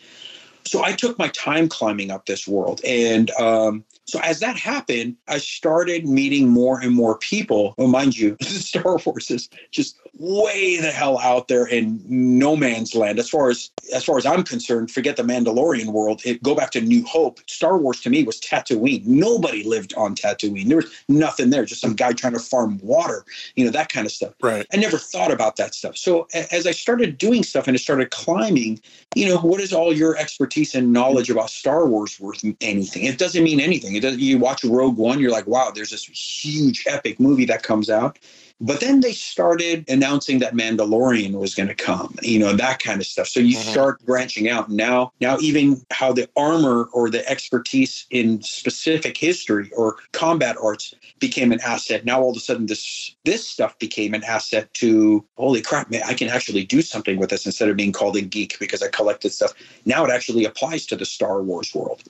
F: So I took my time climbing up this world. And um, so as that happened, I started meeting more and more people. Well, mind you, Star Wars is just way the hell out there in no man's land. As far as as far as I'm concerned, forget the Mandalorian world. It go back to New Hope. Star Wars to me was Tatooine. Nobody lived on Tatooine. There was nothing there. Just some guy trying to farm water. You know that kind of stuff.
C: Right.
F: I never thought about that stuff. So as I started doing stuff and I started climbing, you know, what is all your expertise and knowledge about Star Wars worth anything? It doesn't mean anything. It does you watch Rogue One, you're like, wow, there's this huge epic movie that comes out. But then they started announcing that Mandalorian was going to come, you know, that kind of stuff. So you mm-hmm. start branching out. Now, now even how the armor or the expertise in specific history or combat arts became an asset. Now all of a sudden this this stuff became an asset to holy crap, man, I can actually do something with this instead of being called a geek because I collected stuff. Now it actually applies to the Star Wars world.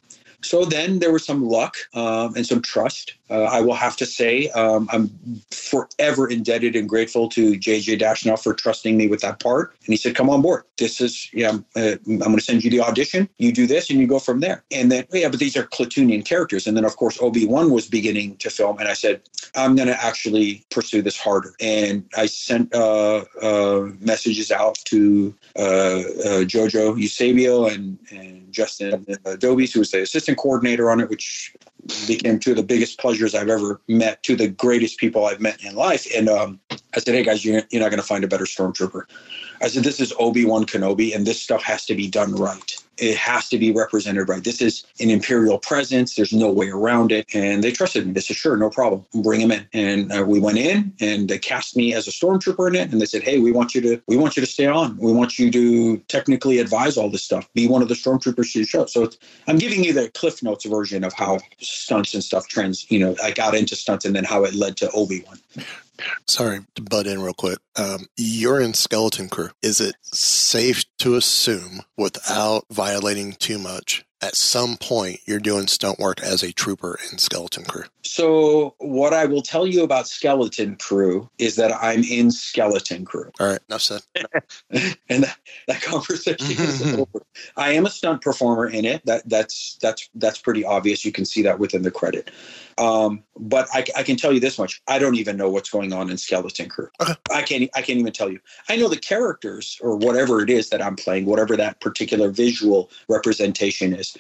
F: So then there was some luck um, and some trust. Uh, I will have to say um, I'm forever indebted and grateful to JJ Dashnaw for trusting me with that part. And he said, "Come on board. This is yeah. I'm, uh, I'm going to send you the audition. You do this, and you go from there." And then yeah, but these are Klatooinian characters. And then of course Obi Wan was beginning to film, and I said, "I'm going to actually pursue this harder." And I sent uh, uh, messages out to uh, uh, Jojo Eusebio and and Justin Adobe, who was the assistant coordinator on it, which became two of the biggest pleasures I've ever met, two of the greatest people I've met in life. And um, I said, hey guys, you're, you're not going to find a better stormtrooper. I said, this is Obi Wan Kenobi, and this stuff has to be done right. It has to be represented right. This is an imperial presence. There's no way around it. And they trusted me. They said, sure, no problem. Bring him in. And uh, we went in, and they cast me as a stormtrooper in it. And they said, hey, we want you to we want you to stay on. We want you to technically advise all this stuff. Be one of the stormtroopers to show. So I'm giving you the Cliff Notes version of how stunts and stuff trends. You know, I got into stunts, and then how it led to Obi Wan.
C: Sorry to butt in real quick. Um, you're in Skeleton Crew. Is it safe to assume, without violating too much, at some point you're doing stunt work as a trooper in Skeleton Crew?
F: So what I will tell you about Skeleton Crew is that I'm in Skeleton Crew.
C: All right, enough said.
F: and that, that conversation is over. I am a stunt performer in it. That that's that's that's pretty obvious. You can see that within the credit. Um, but I, I can tell you this much: I don't even know what's going on in Skeleton Crew. I can't I can't even tell you. I know the characters or whatever it is that I'm playing, whatever that particular visual representation is.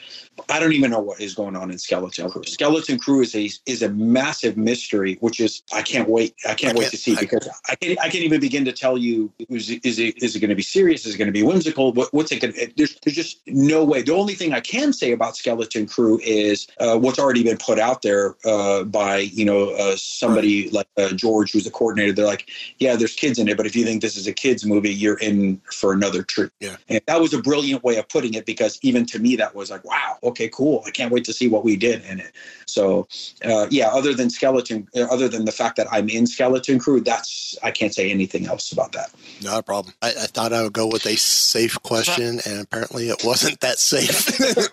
F: I don't even know what is going on in Skeleton Crew. Skeleton Crew is a is a massive mystery, which is I can't wait. I can't wait to see because I can't I can't even begin to tell you is it is it, is it going to be serious? Is it going to be whimsical? What, what's it going? to There's there's just no way. The only thing I can say about Skeleton Crew is uh, what's already been put out there uh, by you know uh, somebody like uh, George, who's the coordinator. They're like, yeah, there's kids in it, but if you think this is a kids movie, you're in for another treat.
C: Yeah.
F: And that was a brilliant way of putting it because even to me, that was like, wow, okay, cool. I can't wait to see what we did in it. So, uh, yeah, other than Skeleton, uh, other than the fact that I'm in Skeleton Crew, that's, I can't say anything else about that.
C: Not a problem. I, I thought I would go with a safe question, and apparently it wasn't that safe.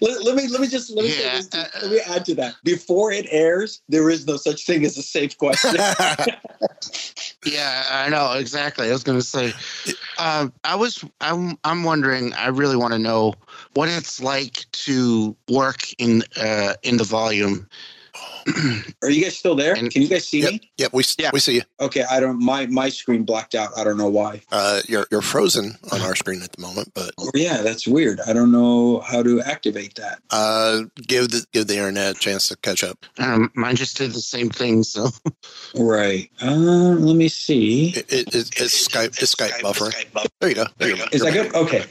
F: Let, let me, let me just, let me, say
G: Yeah,
F: this, let me add to that. Before it airs, there is no such thing as a safe question.
G: Yeah, I know exactly. I was going to say, um, I was, I'm, I'm wondering. I really want to know what it's like to work in, uh, in the volume.
F: Are you guys still there? Can you guys see
C: yep,
F: me?
C: yep, we yeah. we see you.
F: Okay, I don't. My my screen blacked out. I don't know why.
C: Uh, you're you're frozen on our screen at the moment, but
F: Oh, yeah, that's weird. I don't know how to activate that.
C: uh, give the give the internet a chance to catch up.
G: Um, mine just did the same thing. So
F: Right. Uh, let me see.
C: It, it, it's, it's Skype it's Skype buffering. There you go. There you go.
F: Is that good? Okay.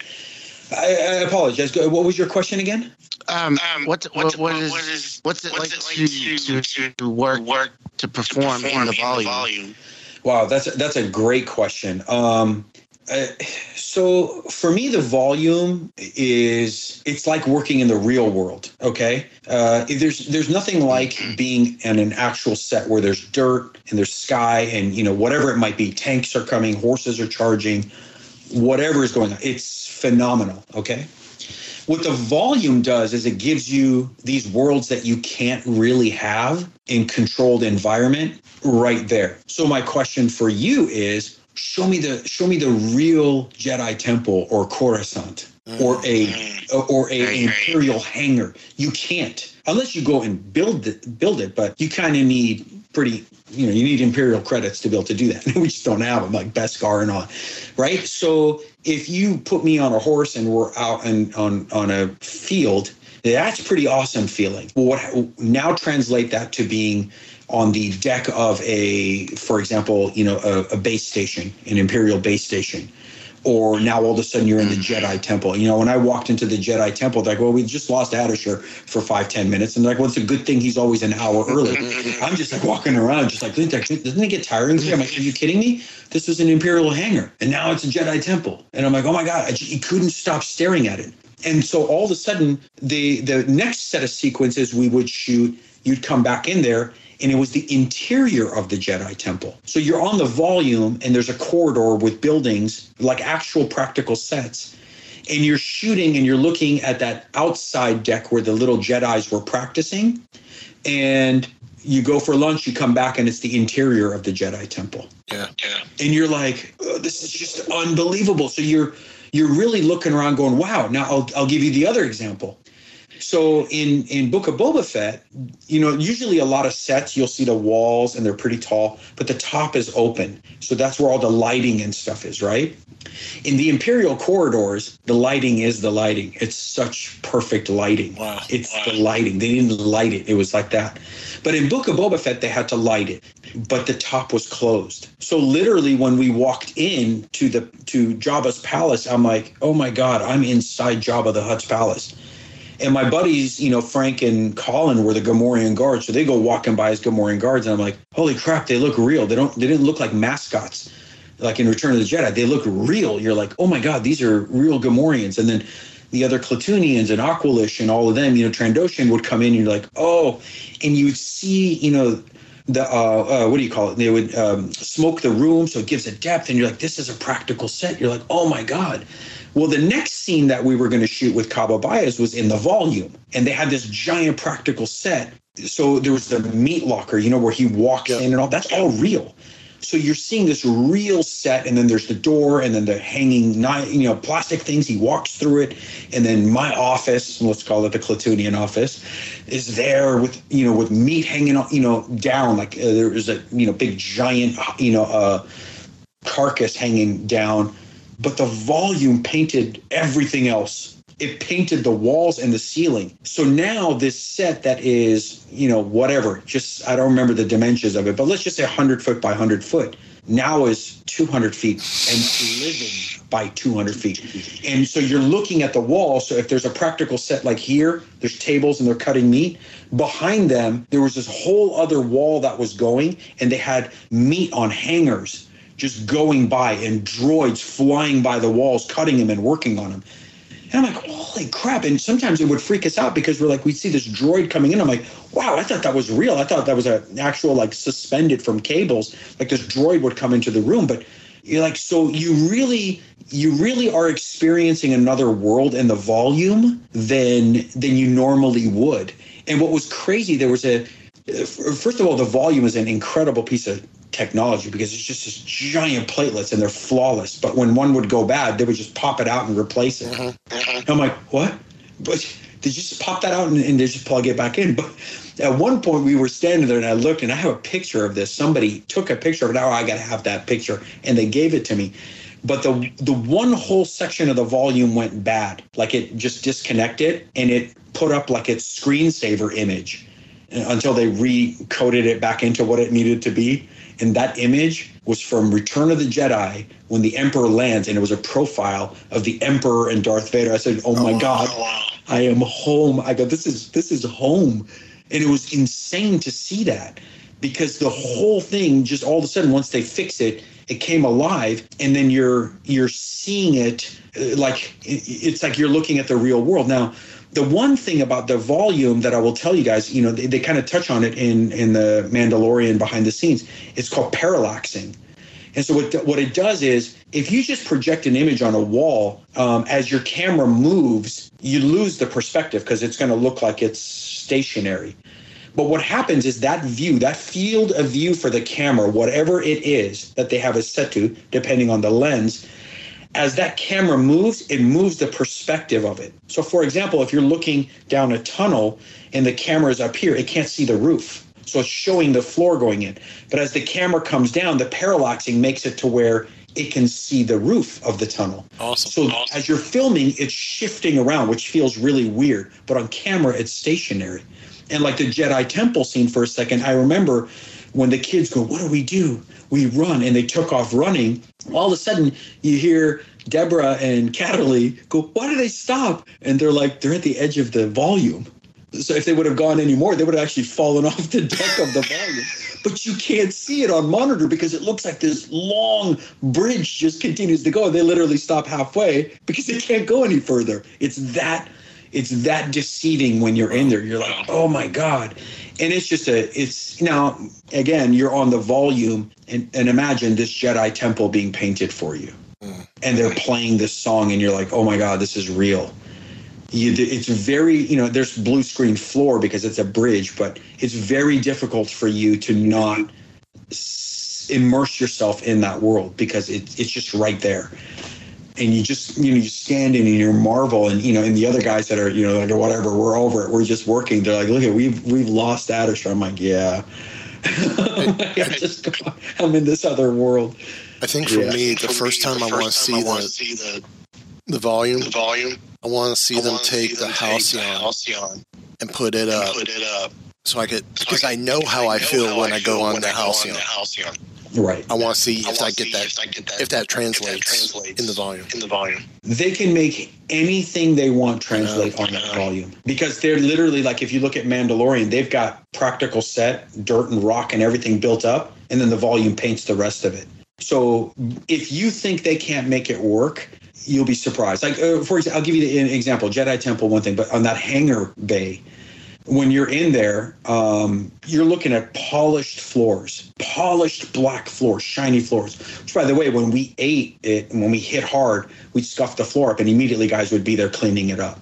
F: I, I apologize. What was your question again?
G: Um, what, what, what is what's it like to, to, to work work to perform, in the volume?
F: Wow, that's that's a great question. Um, uh, so for me, the volume is it's like working in the real world. Okay, uh, there's there's nothing like being in an actual set where there's dirt and there's sky and you know whatever it might be. Tanks are coming, horses are charging, whatever is going on. It's phenomenal. Okay. What the volume does is it gives you these worlds that you can't really have in controlled environment right there. So my question for you is show me the show me the real Jedi temple or Coruscant or a mm-hmm. or a imperial hangar. You can't unless you go and build it build it, but you kind of need pretty you know you need imperial credits to be able to do that. we just don't have them like Beskar and all, right? So if you put me on a horse and we're out and on on a field, that's pretty awesome feeling. Well, what now translate that to being on the deck of a, for example, you know, a, a base station, an imperial base station, or now all of a sudden you're in the mm. Jedi Temple. You know, when I walked into the Jedi Temple, they're like, well, we just lost Ardeshir for five, ten minutes. And they're like, well, it's a good thing he's always an hour early. I'm just like walking around, just like, doesn't it get tiring? I'm like, are you kidding me? This was an Imperial hangar, and now it's a Jedi Temple. And I'm like, oh my God, I just, couldn't stop staring at it. And so all of a sudden, the the next set of sequences we would shoot, you'd come back in there, and it was the interior of the Jedi Temple. So you're on the volume, and there's a corridor with buildings, like actual practical sets. And you're shooting and you're looking at that outside deck where the little Jedi's were practicing. And you go for lunch, you come back, and it's the interior of the Jedi Temple.
C: Yeah.
F: Yeah. And you're like, "Oh, this is just unbelievable. So you're you're really looking around going, wow. Now I'll I'll give you the other example. So in in Book of Boba Fett, you know, usually a lot of sets you'll see the walls and they're pretty tall, but the top is open. So that's where all the lighting and stuff is, right? In the Imperial corridors, the lighting is the lighting. It's such perfect lighting. Wow. It's the lighting. They didn't light it. It was like that. But in Book of Boba Fett, they had to light it, but the top was closed. So literally, when we walked in to the to Jabba's palace, I'm like, oh my god, I'm inside Jabba the Hutt's palace. And my buddies, you know, Frank and Colin were the Gamorrean guards, so they go walking by as Gamorrean guards, and I'm like, holy crap, they look real. They don't. They didn't look like mascots, like in Return of the Jedi. They look real. You're like, oh my god, these are real Gamorreans. And then the other Klatooinians and Aqualish and all of them, you know, Trandoshan would come in, and you're like, oh, and you would see, you know, the uh, uh, what do you call it? They would um, smoke the room, so it gives a depth, and you're like, this is a practical set. You're like, oh my god. Well, the next scene that we were going to shoot with Kaba Baiz was in the volume, and they had this giant practical set. So there was the meat locker, you know, where he walks in and all. That's all real. So you're seeing this real set, and then there's the door, and then the hanging, you know, plastic things. He walks through it, and then my office, let's call it the Klatooinian office, is there with you know with meat hanging, on, you know, down like uh, there was a you know big giant, you know, uh, carcass hanging down, but the volume painted everything else it painted the walls and the ceiling. So now this set that is, you know, whatever, just I don't remember the dimensions of it, but let's just say 100 foot by 100 foot now is 200 feet and living by 200 feet. And so you're looking at the wall. So if there's a practical set like here, there's tables and they're cutting meat. Behind them, there was this whole other wall that was going, and they had meat on hangers just going by and droids flying by the walls, cutting them and working on them. And I'm like, holy crap. And sometimes it would freak us out because we're like, we see this droid coming in. I'm like, wow, I thought that was real. I thought that was an actual, like, suspended from cables. Like this droid would come into the room. But you're like, so you really, you really are experiencing another world in the volume than than you normally would. And what was crazy, there was a, first of all, the volume is an incredible piece of technology because it's just this giant platelets and they're flawless. But when one would go bad, they would just pop it out and replace it. Mm-hmm. Mm-hmm. And I'm like, what? But they just pop that out and, and they just plug it back in. But at one point we were standing there and I looked and I have a picture of this. Somebody took a picture of it. Oh, I got to have that picture. And they gave it to me. But the the one whole section of the volume went bad. Like it just disconnected and it put up like its screensaver image uh, until they recoded it back into what it needed to be. And that image was from Return of the Jedi when the Emperor lands, and it was a profile of the Emperor and Darth Vader. I said, "Oh my God, I am home." I go, "This is this is home," and it was insane to see that because the whole thing just all of a sudden once they fix it, it came alive, and then you're you're seeing it uh, like it's like you're looking at the real world now the one thing about the volume that I will tell you guys, you know, they, they kind of touch on it in in the Mandalorian behind the scenes. It's called parallaxing. And so what, what it does is if you just project an image on a wall, um, as your camera moves, you lose the perspective because it's going to look like it's stationary. But what happens is that view, that field of view for the camera, whatever it is that they have it set to, depending on the lens, as that camera moves, it moves the perspective of it. So, for example, if you're looking down a tunnel and the camera is up here, it can't see the roof. So it's showing the floor going in. But as the camera comes down, the parallaxing makes it to where it can see the roof of the tunnel.
C: Awesome.
F: So as you're filming, it's shifting around, which feels really weird. But on camera, it's stationary. And like the Jedi Temple scene for a second, I remember when the kids go, What do we do? We run. And they took off running. All of a sudden, you hear Deborah and Cataly go, Why do they stop? And they're like, They're at the edge of the volume. So if they would have gone any more, they would have actually fallen off the deck of the volume. But you can't see it on monitor because it looks like this long bridge just continues to go. And they literally stop halfway because they can't go any further. It's that it's that deceiving when you're in there. You're like, oh my God. And it's just a it's now again, you're on the volume and, and imagine this Jedi temple being painted for you. Mm. And they're playing this song and you're like, oh my God, this is real you, it's very you know there's blue screen floor because it's a bridge but it's very difficult for you to not s- immerse yourself in that world because it, it's just right there and you just you know you stand in and you marvel and you know and the other guys that are you know like or whatever we're over it we're just working they're like look at we've we've lost Ardeshir. I'm like yeah I just I'm in this other world
C: I think for
F: Yeah.
C: me, the first time I want to see the the volume, the volume, I want to see them take the Halcyon and put it up, put it up, so I could because I know how I feel when I go on the Halcyon.
F: Right
C: I want to see if I get that if that translates in the volume. In the volume.
F: they can make anything they want translate on that volume because they're literally like if you look at Mandalorian, they've got practical set, dirt and rock and everything built up, and then the volume paints the rest of it. So if you think they can't make it work, you'll be surprised. Like uh, for example, I'll give you an example: Jedi Temple, one thing, but on that hangar bay. When you're in there, um, you're looking at polished floors, polished black floors, shiny floors. Which, by the way, when we ate it when we hit hard, we'd scuff the floor up, and immediately guys would be there cleaning it up.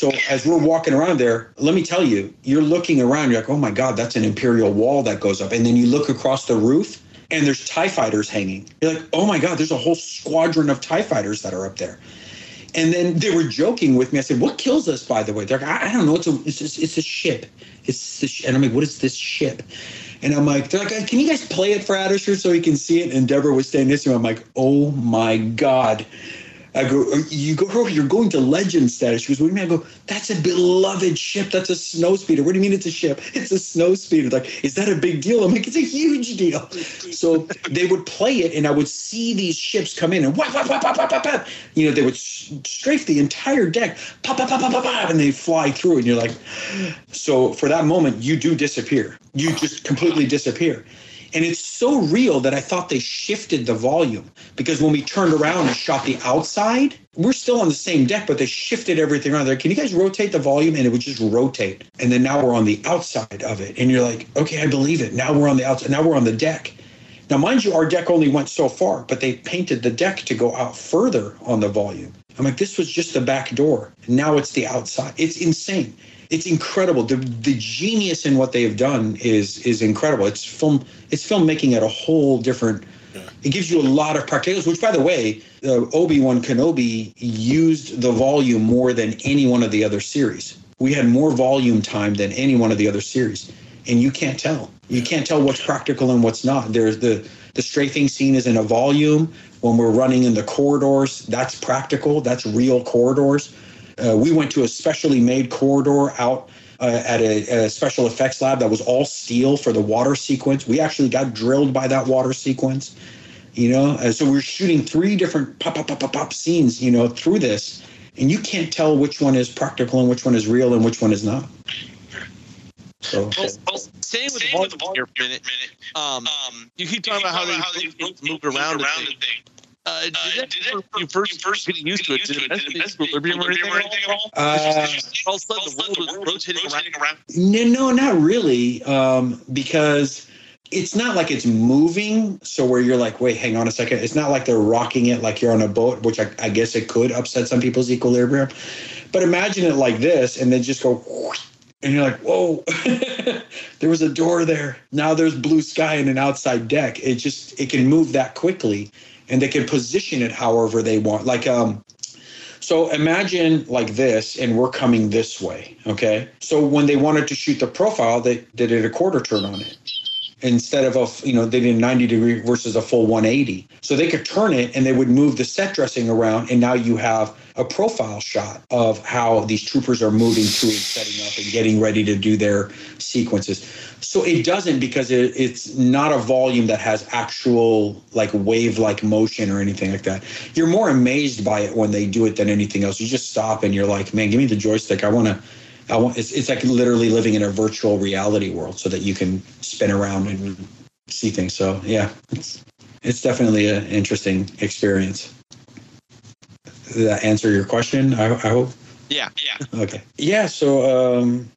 F: So as we're walking around there, let me tell you, you're looking around, you're like, oh my God, that's an imperial wall that goes up. And then you look across the roof and there's TIE fighters hanging. You're like, oh my God, there's a whole squadron of TIE fighters that are up there. And then they were joking with me. I said, what kills us, by the way? They're like, I, don't know. It's a, it's, just, it's a ship. It's this, and I'm like, what is this ship? And I'm like, they're like, uh, can you guys play it for Ardeshir so he can see it? And Deborah was standing next to me. I'm like, oh my God. I go, "Uh, you go, oh, you're going to legend status. She goes, what do you mean? I go, that's a beloved ship. That's a snow speeder. What do you mean it's a ship? It's a snow speeder. Like, is that a big deal? I'm like, it's a huge deal. So they would play it, and I would see these ships come in and whap, whap, whap, whap, whap, whap, whap. You know, they would strafe the entire deck, pop, pop, pop, pop, pop, pop, and they fly through, and you're like, so for that moment, you do disappear. You just completely disappear. And it's so real that I thought they shifted the volume because when we turned around and shot the outside, we're still on the same deck, but they shifted everything around there. Can you guys rotate the volume? And it would just rotate. And then now we're on the outside of it. And you're like, okay, I believe it. Now we're on the outside. Now we're on the deck. Now, mind you, our deck only went so far, but they painted the deck to go out further on the volume. I'm like, this was just the back door. Now it's the outside. It's insane. It's incredible. The the genius in what they have done is is incredible. It's film. It's filmmaking at a whole different. It gives you a lot of particulars. Which, by the way, uh, Obi Wan Kenobi used the volume more than any one of the other series. We had more volume time than any one of the other series, and you can't tell. You can't tell what's practical and what's not. There's the the strafing scene is in a volume. When we're running in the corridors, that's practical. That's real corridors. Uh, we went to a specially made corridor out uh, at a, a special effects lab that was all steel for the water sequence. We actually got drilled by that water sequence, you know. So we're shooting three different pop, pop, pop, pop, pop scenes, you know, through this, and you can't tell which one is practical and which one is real and which one is not. So
D: Well, well, staying with the volume here for a minute, um, um, you keep talking about how they moved, moved around, and things. Uh, did that, when you first, first getting used to it, did it mess with equilibrium or anything at all?
F: Uh,
D: all of a sudden, the world was rotating around.
F: No, no, not really. Um, because it's not like it's moving. So where you're like, wait, hang on a second. It's not like they're rocking it like you're on a boat, which I, I guess it could upset some people's equilibrium. But imagine it like this, and then just go, whoosh, and you're like, whoa, there was a door there. Now there's blue sky and an outside deck. It just it can move that quickly, and they can position it however they want. Like um, so imagine like this, and we're coming this way. Okay. So when they wanted to shoot the profile, they, they did a quarter turn on it instead of a you know they did a 90 degree versus a full 180 so they could turn it and they would move the set dressing around and now you have a profile shot of how these troopers are moving through and setting up and getting ready to do their sequences so it doesn't because it, it's not a volume that has actual like wave like motion or anything like that you're more amazed by it when they do it than anything else you just stop and you're like man give me the joystick i want to I want it's, it's like literally living in a virtual reality world so that you can spin around and see things. So yeah, it's it's definitely an interesting experience. That answer your question? I, I hope.
D: Yeah, yeah.
F: Okay. Yeah. So um,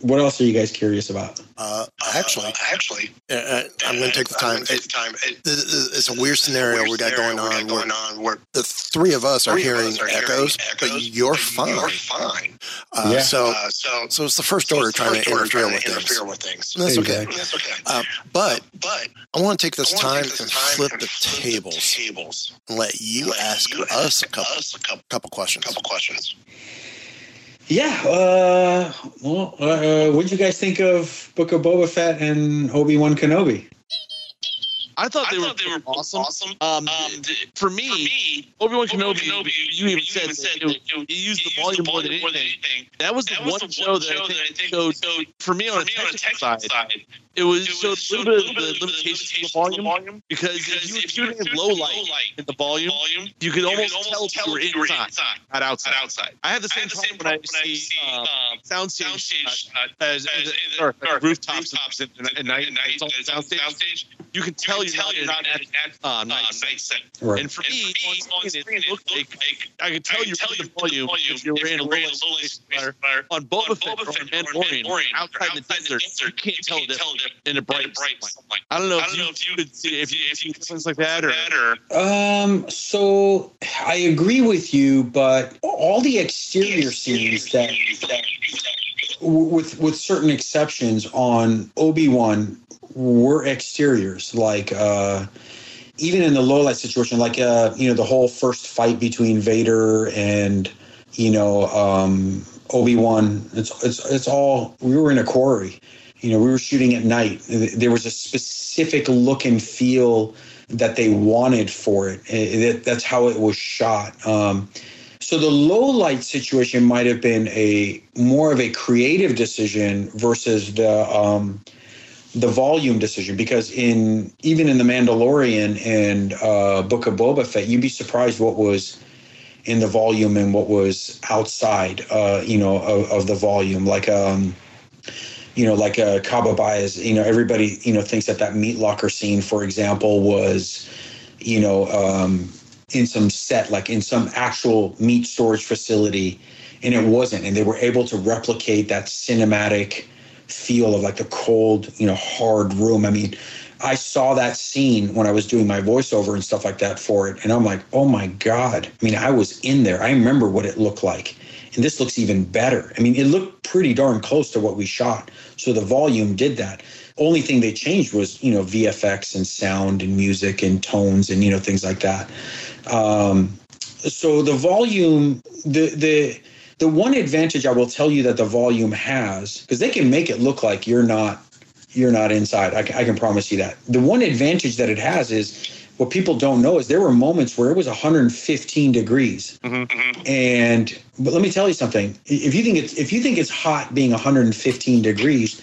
F: what else are you guys curious about?
C: Uh, actually, actually, uh, I'm going to take the time. It, time. it's a weird scenario we got going on. Where, where the three of us are hearing echoes, but you're fine. You're fine. Uh,
F: Yeah.
C: So, so, so it's the first order trying to interfere with things.
H: with things.
C: And That's okay.
F: Exactly.
C: That's okay. Uh, but, but I want to take this time and flip the tables
H: tables.
C: and let you ask us a couple, couple questions. Couple
H: questions.
F: Yeah. Uh, well, uh, what did you guys think of Book of Boba Fett and Obi Wan Kenobi?
D: I thought they, were, they were awesome. Um, th- for me, Obi Wan Kenobi, you even said that it, it used the volume more than anything. That was the one show that I think showed, for me on a technical side, it was showed a little bit of the limitations of the volume because if you were shooting in low light in the volume, you could almost tell if you were inside, not outside. I have the same problem when I see um, soundstage uh, as, as, as, or, like rooftops and night. It's on soundstage. You can tell you're not in at uh, night set.
F: Right.
D: And for me, on screen, it looked like I could tell you're putting the volume if you ran a low light fire on Boba Fett or on Mandalorian outside the desert. You can't tell the difference in a bright sunlight. I don't know if you could see if you if you difference like that or.
F: Um, so I agree with you, but all the exterior scenes that, with with certain exceptions on Obi Wan, were exteriors. Like uh, even in the low light situation, like uh, you know the whole first fight between Vader and you know um, Obi Wan. It's it's it's all we were in a quarry. You know, we were shooting at night. There was a specific look and feel that they wanted for it. It- it- that's how it was shot. Um, so the low light situation might have been a more of a creative decision versus the um, the volume decision because in even in the Mandalorian and uh, Book of Boba Fett, you'd be surprised what was in the volume and what was outside, uh, you know, of, of the volume. Like, um, you know, like uh, Kaba Baiz, you know, everybody, you know, thinks that that meat locker scene, for example, was, you know, um, in some set, like in some actual meat storage facility, and it wasn't. And they were able to replicate that cinematic feel of like the cold, you know, hard room. I mean, I saw that scene when I was doing my voiceover and stuff like that for it, and I'm like, oh my god! I mean, I was in there. I remember what it looked like, and this looks even better. I mean, it looked pretty darn close to what we shot. So the volume did that. Only thing they changed was you know VFX and sound and music and tones and you know things like that. Um, so the volume, the the the one advantage I will tell you that the volume has, because they can make it look like you're not you're not inside. I, can- I can promise you that. The one advantage that it has is what people don't know is there were moments where it was 115 degrees, mm-hmm. Mm-hmm. and but let me tell you something. If you think it's if you think it's hot being 115 degrees,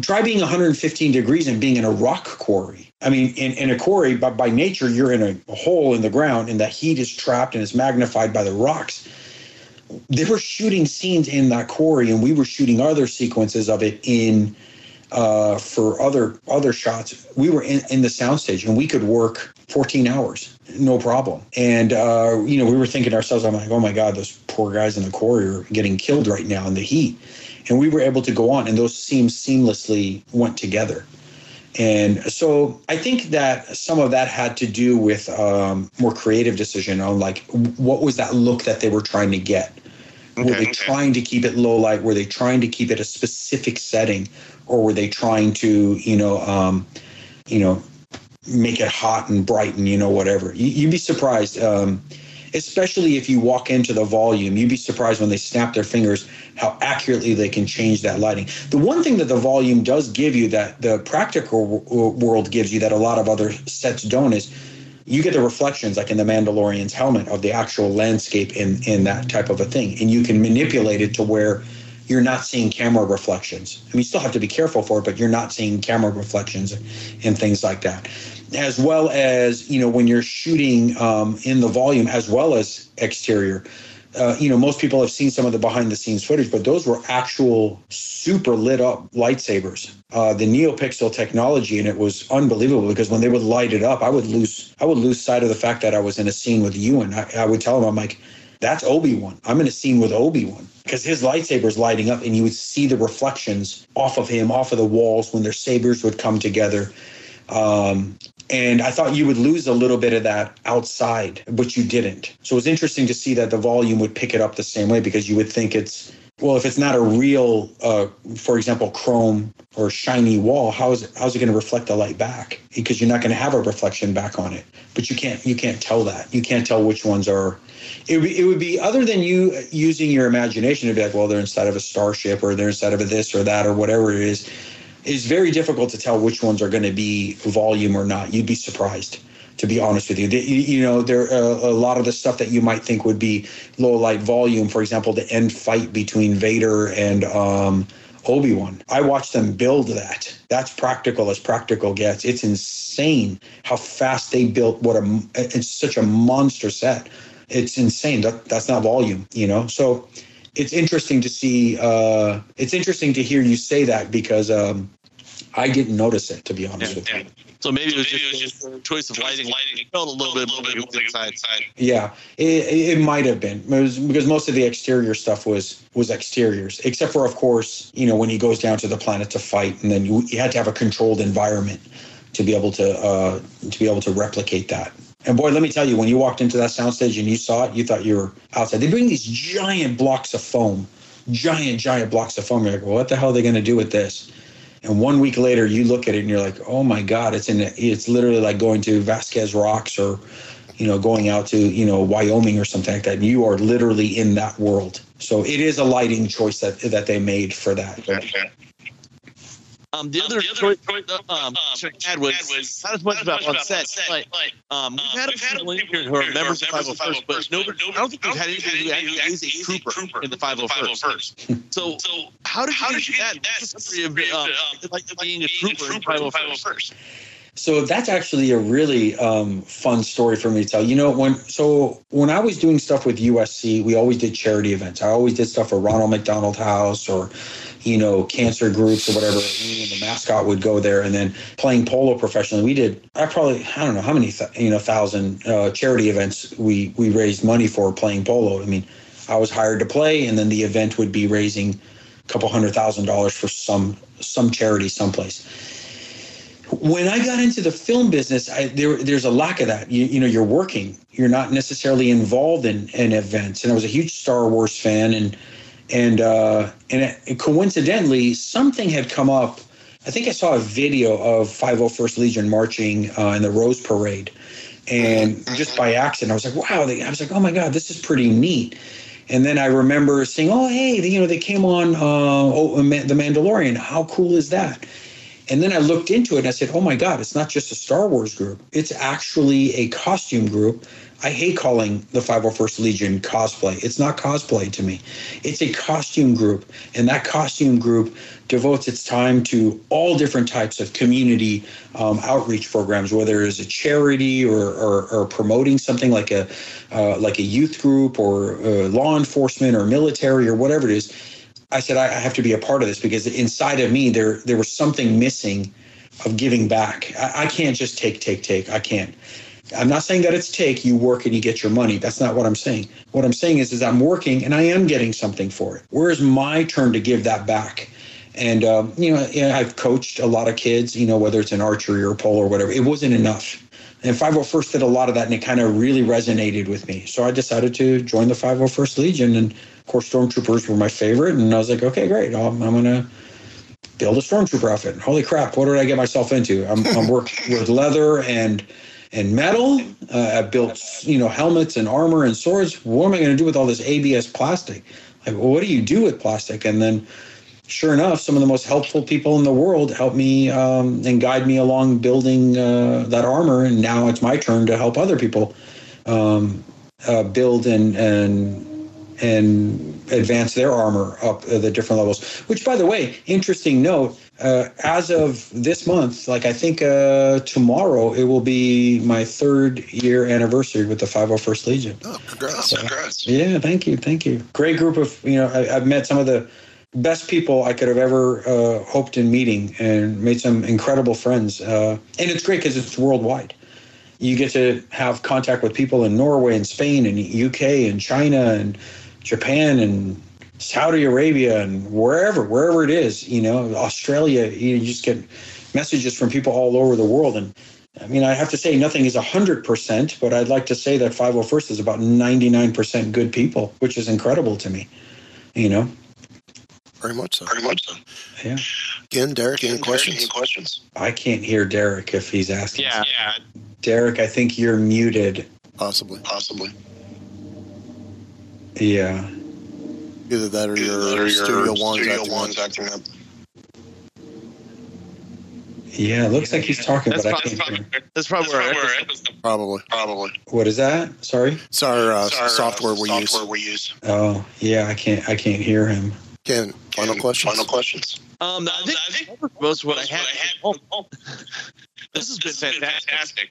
F: try being 115 degrees and being in a rock quarry. I mean, in, in a quarry, by, by nature, you're in a, a hole in the ground, and that heat is trapped and is magnified by the rocks they were shooting scenes in that quarry and we were shooting other sequences of it in uh, for other other shots. We were in, in the soundstage and we could work 14 hours no problem. And uh, you know we were thinking ourselves i'm like oh my god those poor guys in the quarry are getting killed right now in the heat. And we were able to go on and those scenes seamlessly went together and so I think that some of that had to do with um, more creative decision on like what was that look that they were trying to get. were they trying to keep it low light? Were they trying to keep it a specific setting, or were they trying to you know um, you know make it hot and bright and you know whatever? You, you'd be surprised. Um, especially if you walk into the volume, you'd be surprised when they snap their fingers how accurately they can change that lighting. The one thing that the volume does give you that the practical w- world gives you that a lot of other sets don't is you get the reflections like in the Mandalorian's helmet of the actual landscape in in that type of a thing, and you can manipulate it to where you're not seeing camera reflections. I mean, you still have to be careful for it, but you're not seeing camera reflections and things like that. As well as you know when you're shooting um, in the volume, as well as exterior. Uh, you know, most people have seen some of the behind the scenes footage, but those were actual super lit up lightsabers. Uh, the NeoPixel technology, and it was unbelievable because when they would light it up, I would lose, I would lose sight of the fact that I was in a scene with Ewan. I, I would tell him, I'm like, that's Obi Wan. I'm in a scene with Obi Wan because his lightsaber is lighting up, and you would see the reflections off of him, off of the walls when their sabers would come together. Um, and I thought you would lose a little bit of that outside, but you didn't. So it was interesting to see that the volume would pick it up the same way because you would think it's well, if it's not a real, uh, for example, chrome or shiny wall, how is it, how's it going to reflect the light back? Because you're not going to have a reflection back on it. But you can't you can't tell that. You can't tell which ones are. It, would be- it would be other than you using your imagination to be like, well, they're inside of a starship or they're inside of a this or that or whatever it is. It's very difficult to tell which ones are going to be volume or not. You'd be surprised, to be honest with you. The- you, you know, there uh, a lot of the stuff that you might think would be low light volume. For example, the end fight between Vader and um, Obi Wan. I watched them build that. That's practical as practical gets. It's insane how fast they built what a. It's such a monster set. It's insane. That that's not volume, you know. So it's interesting to see. Uh, it's interesting to hear you say that because um, I didn't notice it. To be honest with you.
D: So maybe it was just a choice of lighting. Lighting it felt a little bit more like it was inside.
F: Yeah, it, it might have been It was- because most of the exterior stuff was was exteriors, except for of course you know when he goes down to the planet to fight, and then you, you had to have a controlled environment to be able to uh, to be able to replicate that. And boy, let me tell you, when you walked into that soundstage and you saw it, you thought you were outside. They bring these giant blocks of foam, giant giant blocks of foam. You're like, well, what the hell are they going to do with this? And one week later, you look at it and you're like, oh my God, it's in it's literally like going to Vasquez Rocks or, you know, going out to, you know, Wyoming or something like that. And you are literally in that world. So it is a lighting choice that that they made for that.
D: Um, the other choice um, I had was not as much about on set, but um, we've had a few people in here who are members of 501st, but nobody, I don't think we've had anybody who actually is a trooper in the 501st. So, how did you do that? What's story of um, like being a trooper in 501st?
F: So that's actually a really um, fun story for me to tell. You know, when so when I was doing stuff with USC, we always did charity events. I always did stuff for Ronald McDonald House or, you know, cancer groups or whatever. And the mascot would go there, and then playing polo professionally, we did. I probably I don't know how many you know thousand uh, charity events we we raised money for playing polo. I mean, I was hired to play, and then the event would be raising a couple hundred thousand dollars for some some charity someplace when I got into the film business, I, there, there's a lack of that. You, you know, you're working, you're not necessarily involved in, in events. And I was a huge Star Wars fan, and and uh, and it, coincidentally, something had come up. I think I saw a video of 501st Legion marching uh, in the Rose Parade, and just by accident, I was like, "Wow!" They, I was like, "Oh my God, this is pretty neat." And then I remember saying, "Oh, hey, they, you know, they came on uh, oh, The Mandalorian. How cool is that?" And then I looked into it and I said, oh my God, it's not just a Star Wars group. It's actually a costume group. I hate calling the 501st Legion cosplay. It's not cosplay to me. It's a costume group. And that costume group devotes its time to all different types of community um, outreach programs, whether it's a charity or, or, or promoting something like a, uh, like a youth group or uh, law enforcement or military or whatever it is I said I have to be a part of this because inside of me there there was something missing of giving back. I, I, can't just take, take, take. I can't. I'm not saying that it's take. You work and you get your money. That's not what I'm saying. What I'm saying is, is I'm working and I am getting something for it. Where's my turn to give that back? And um, you know, I've coached a lot of kids. You know, whether it's an archery or pole or whatever. It wasn't enough. And 501st did a lot of that, and it kind of really resonated with me. So I decided to join the 501st Legion, and of course, stormtroopers were my favorite. And I was like, okay, great, I'm, I'm gonna build a stormtrooper outfit. Holy crap, what did I get myself into? I'm, I'm working with leather and and metal. Uh, I built you know helmets and armor and swords. What am I going to do with all this ABS plastic? Like, well, what do you do with plastic? And then sure enough, some of the most helpful people in the world helped me um, and guide me along building uh, that armor. And now it's my turn to help other people um, uh, build and and and advance their armor up the different levels. Which, by the way, interesting note. Uh, as of this month, like I think uh, tomorrow, it will be my third year anniversary with the 501st Legion.
C: Oh, congrats!
F: So,
C: congrats!
F: Yeah, thank you, thank you. Great group of you know. I, I've met some of the best people I could have ever uh, hoped in meeting and made some incredible friends. Uh, and it's great because it's worldwide. You get to have contact with people in Norway and Spain and UK and China and Japan and Saudi Arabia and wherever, wherever it is, you know, Australia, you just get messages from people all over the world. And I mean, I have to say nothing is 100%, but I'd like to say that 501st is about 99% good people, which is incredible to me, you know?
C: Very much so.
I: Very much so.
F: Yeah.
C: Again, Derek, any
I: Derek,
C: questions?
I: Any questions?
F: I can't hear Derek if he's asking.
B: Yeah.
I: Yeah,
F: Derek, I think you're muted.
C: Possibly.
I: possibly.
F: Yeah.
C: Either that or
I: Either
C: your,
I: that or your
C: Studio One's
I: Studio
C: acting
I: One's
C: up.
I: acting up.
F: Yeah, it looks like he's talking,
D: That's
F: but I
D: probably,
F: can't hear him.
D: that's probably where I
C: Probably.
I: Probably.
F: What is that? Sorry.
C: It's our, uh,
I: It's our, uh,
C: software we use.
I: software we use.
F: Oh, yeah, I can't I can't hear him.
C: Ken, final
I: And
C: questions?
I: Final questions.
D: Um, I think, I think most of what I had. This has been fantastic.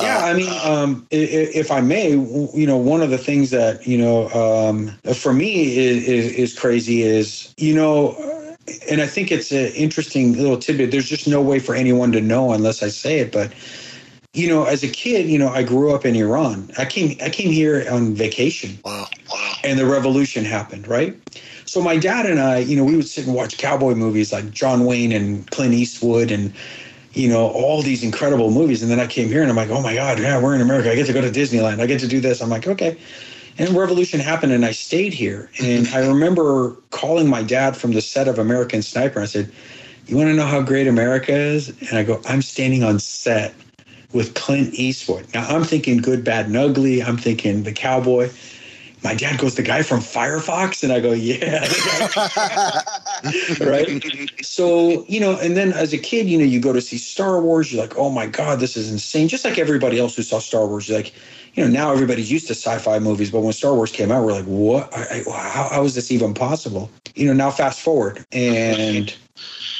F: Yeah, I mean, um, if I may, you know, one of the things that you know, um, for me is, is, is crazy is you know, uh, and I think it's an interesting little tidbit. There's just no way for anyone to know unless I say it, but you know, as a kid, you know, I grew up in Iran. I came I came here on vacation.
C: Wow.
I: Wow.
F: and the revolution happened, right? So my dad and I, you know, we would sit and watch cowboy movies like John Wayne and Clint Eastwood and you know, all these incredible movies. And then I came here and I'm like, oh my God, yeah, we're in America. I get to go to Disneyland. I get to do this. I'm like, okay. And revolution happened and I stayed here. And I remember calling my dad from the set of American Sniper. I said, You want to know how great America is? And I go, I'm standing on set with Clint Eastwood. Now I'm thinking good, bad, and ugly. I'm thinking the cowboy. My dad goes, the guy from Firefox? And I go, yeah. right? So, you know, and then as a kid, you know, you go to see Star Wars, you're like, oh my God, this is insane. Just like everybody else who saw Star Wars, like, you know, now everybody's used to sci-fi movies, but when Star Wars came out, we're like, what? I, how, how is this even possible? You know, now fast forward and,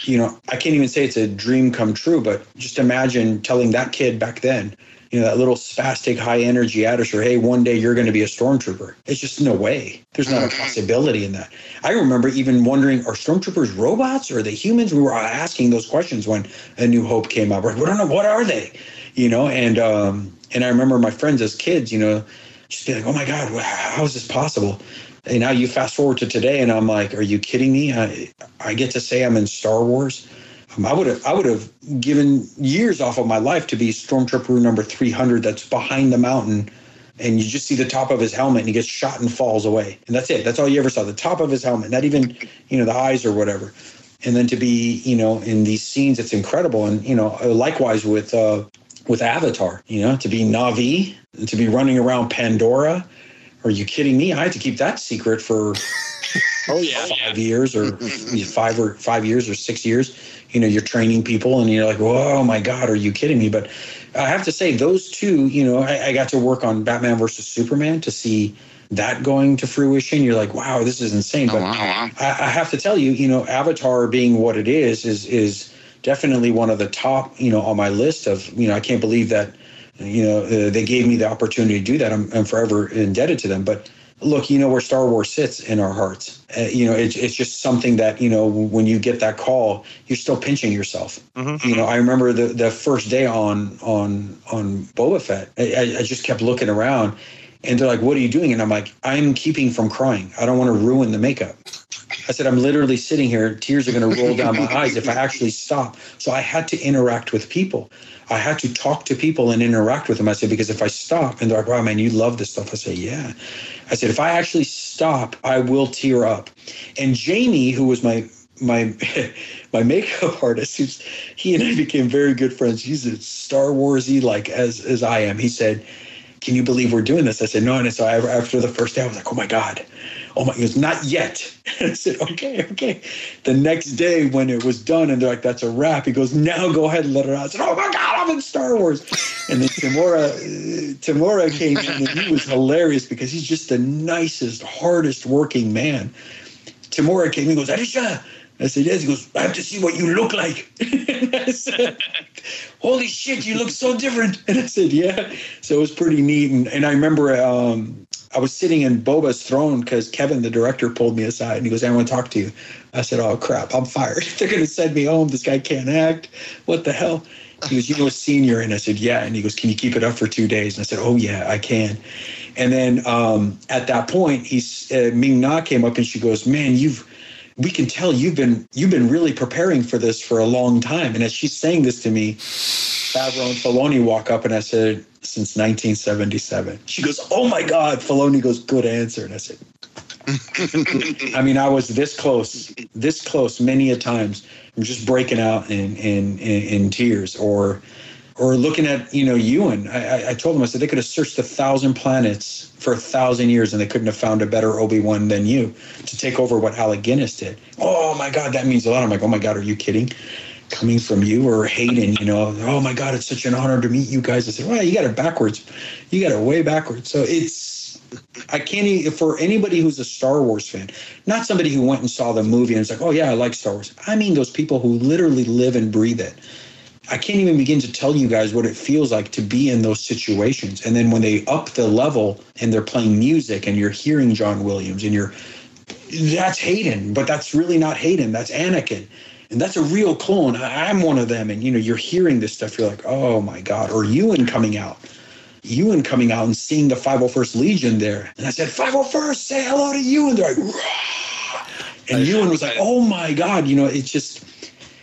F: you know, I can't even say it's a dream come true, but just imagine telling that kid back then, you know, that little spastic high energy Ardeshir, hey, one day you're going to be a stormtrooper. It's just no way. There's not a possibility in that. I remember even wondering, are stormtroopers robots or are they humans? We were asking those questions when A New Hope came out. We're like, we don't know, what are they? You know, and um, and I remember my friends as kids, you know, just be like, oh my God, how is this possible? And now you fast forward to today, and I'm like, are you kidding me? I, I get to say I'm in Star Wars. Um, I would have I would have given years off of my life to be stormtrooper number 300 that's behind the mountain and you just see the top of his helmet and he gets shot and falls away. And that's it. That's all you ever saw the top of his helmet not even you know the eyes or whatever. And then to be you know in these scenes it's incredible. And you know likewise with uh with avatar you know to be Na'vi and to be running around pandora. Are you kidding me? I had to keep that secret for
D: oh yeah.
F: Five years or five or five years or six years you know you're training people and you're like oh my god are you kidding me? But i have to say those two you know i, I got to work on batman versus superman to see that going to fruition. You're like wow this is insane. But I, I have to tell you you know avatar being what it is is is definitely one of the top you know on my list of you know i can't believe that you know uh, they gave me the opportunity to do that. I'm, I'm forever indebted to them. But look, you know where Star Wars sits in our hearts. Uh, you know, it's it's just something that you know when you get that call, you're still pinching yourself. You know, I remember the the first day on on on Boba Fett, I, I just kept looking around, and they're like, "What are you doing?" And I'm like, "I'm keeping from crying. I don't want to ruin the makeup." I said, I'm literally sitting here, tears are going to roll down my eyes if I actually stop. So I had to interact with people. I had to talk to people and interact with them. I said, because if I stop and they're like, wow, man, you love this stuff. I say, yeah. I said, if I actually stop, I will tear up. And Jamie, who was my my my makeup artist, who's, he and I became very good friends. He's a Star Warsy like as as I am. He said, "Can you believe we're doing this?" I said, "No." And so I, after the first day, I was like, "Oh my god." Oh my, he goes, not yet. I said, okay, okay. The next day when it was done and they're like, that's a wrap, he goes, now go ahead and let it out. I said, oh my God, I'm in Star Wars. And then Temuera, uh, Temuera came in and he was hilarious because he's just the nicest, hardest working man. Temuera came in and goes, Aisha. I said, yes. He goes, I have to see what you look like. I said, holy shit, you look so different. And I said, yeah. So it was pretty neat. And, and I remember um, I was sitting in Boba's throne because Kevin, the director, pulled me aside and he goes, I want to talk to you. I said, oh, crap, I'm fired. They're going to send me home. This guy can't act. What the hell? He goes, you know, senior. And I said, yeah. And he goes, can you keep it up for two days? And I said, oh, yeah, I can. And then um, at that point, he's uh, Ming Na came up and she goes, man, you've we can tell you've been you've been really preparing for this for a long time. And as she's saying this to me, Favreau and Filoni walk up and I said, since 1977. She goes, oh my God. Filoni goes, good answer. And I said, I mean, I was this close, this close many a times. I'm just breaking out in in in, in tears, or or looking at you know Ewan. I, I- told them I said they could have searched a thousand planets for a thousand years and they couldn't have found a better Obi Wan than you to take over what Alec Guinness did. Oh my God, that means a lot. I'm like, oh my God, are you kidding? Coming from you or Hayden, you know, oh my God, it's such an honor to meet you guys. I said, well, you got it backwards. You got it way backwards. So it's I can't even, for anybody who's a Star Wars fan, not somebody who went and saw the movie and is like, oh yeah, I like Star Wars. I mean those people who literally live and breathe it. I can't even begin to tell you guys what it feels like to be in those situations. And then when they up the level and they're playing music and you're hearing John Williams and you're that's Hayden, but that's really not Hayden. That's Anakin. And that's a real clone. I'm one of them. And you know, you're hearing this stuff, you're like, oh my God. Or Ewan coming out. Ewan coming out and seeing the 501st Legion there. And I said, 501st, say hello to Ewan. They're like, "Rah." and Ewan was like, oh my God, you know, it's just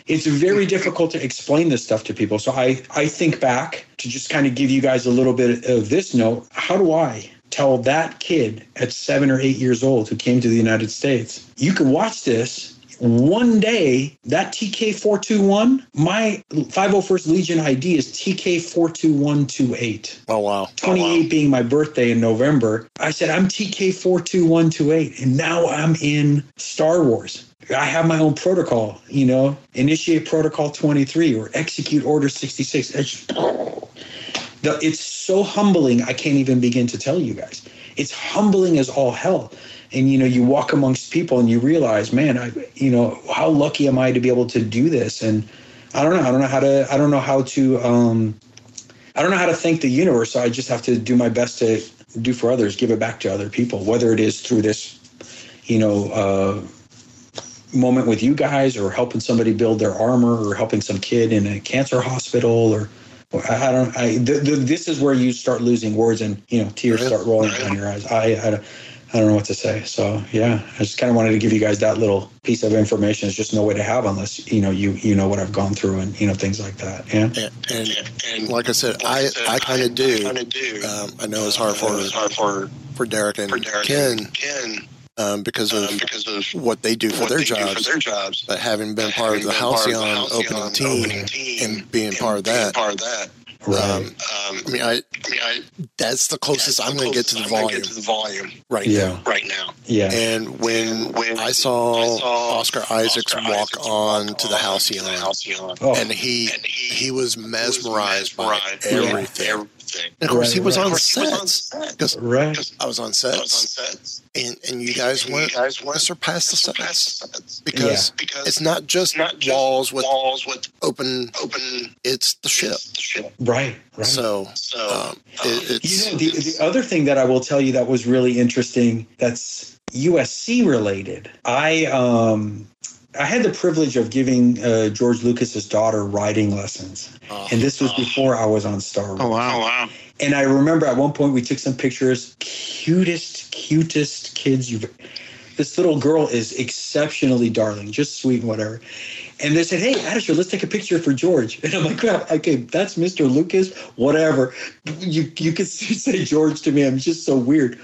F: it's very difficult to explain this stuff to people. So I, I think back to just kind of give you guys a little bit of this note. How do I tell that kid at seven or eight years old who came to the United States, you can watch this, one day that TK421, my 501st Legion ID is TK42128.
C: Oh wow.
F: 28 being my birthday in November. I said I'm TK42128 and now I'm in Star Wars. I have my own protocol, you know, initiate protocol 23 or execute order 66. It's, so humbling. I can't even begin to tell you guys. It's humbling as all hell. And you know, you walk amongst people and you realize, man, I, you know, how lucky am I to be able to do this? And I don't know. I don't know how to. I don't know how to. Um, I don't know how to thank the universe. So I just have to do my best to do for others, give it back to other people, whether it is through this, you know, uh, moment with you guys, or helping somebody build their armor, or helping some kid in a cancer hospital, or or I I don't. I the, the, this is where you start losing words, and you know, tears start rolling down your eyes. I, I I don't know what to say. So yeah, I just kind of wanted to give you guys that little piece of information. It's just no way to have unless you know you you know what I've gone through and you know things like that. Yeah.
C: And, and, and like I said, I, I kind of do. Um, I know it's hard for hard for for Derek and Ken, um, because of because of what they do for their jobs.
I: their jobs.
C: But having been part of the Halcyon opening team and being part of that,
I: part of that.
C: um, I mean, I, I mean, I, that's the closest I'm going to get to the volume
I: Get to the volume
C: right
F: Yeah.
C: now.
I: right now.
F: Yeah.
C: And when,
I: when
C: I saw,
I: I saw
C: Oscar Isaacs
I: Oscar
C: walk
I: Isaacs
C: on
I: walk
C: to the
I: on
C: Halcyon,
I: to the Halcyon.
F: Oh.
C: and he
I: And he-
C: he was mesmerized by
I: mesmerized by
C: everything.
I: everything.
C: And of course, he was
F: right.
C: on
I: Of course, he was on
C: sets
I: set.
C: because
F: Right.
C: I was on set.
I: I was on
C: sets,
I: sets.
C: and and you guys
I: And
C: went
I: you guys went
C: surpassed the
I: surpassed
C: sets
I: the sets.
C: because
I: Because
C: it's not just
I: not just
C: walls with
I: walls with
C: open.
I: open
C: It's the ship.
I: the ship.
F: Right. Right.
C: So
I: So
C: um, it,
F: You know, the, the other thing that I will tell you that was really interesting that's USC related. I um I had the privilege of giving uh, George Lucas's daughter riding lessons,
C: uh,
F: and this was before I was on Star Wars.
G: Oh wow.
I: Oh wow.
F: And I remember at one point we took some pictures. Cutest, cutest kids you've. This little girl is exceptionally darling, just sweet and whatever. And they said, "Hey, Ardeshir, let's take a picture for George." And I'm like, "Crap, okay, that's Mr. Lucas, whatever." You you could say George to me. I'm just so weird.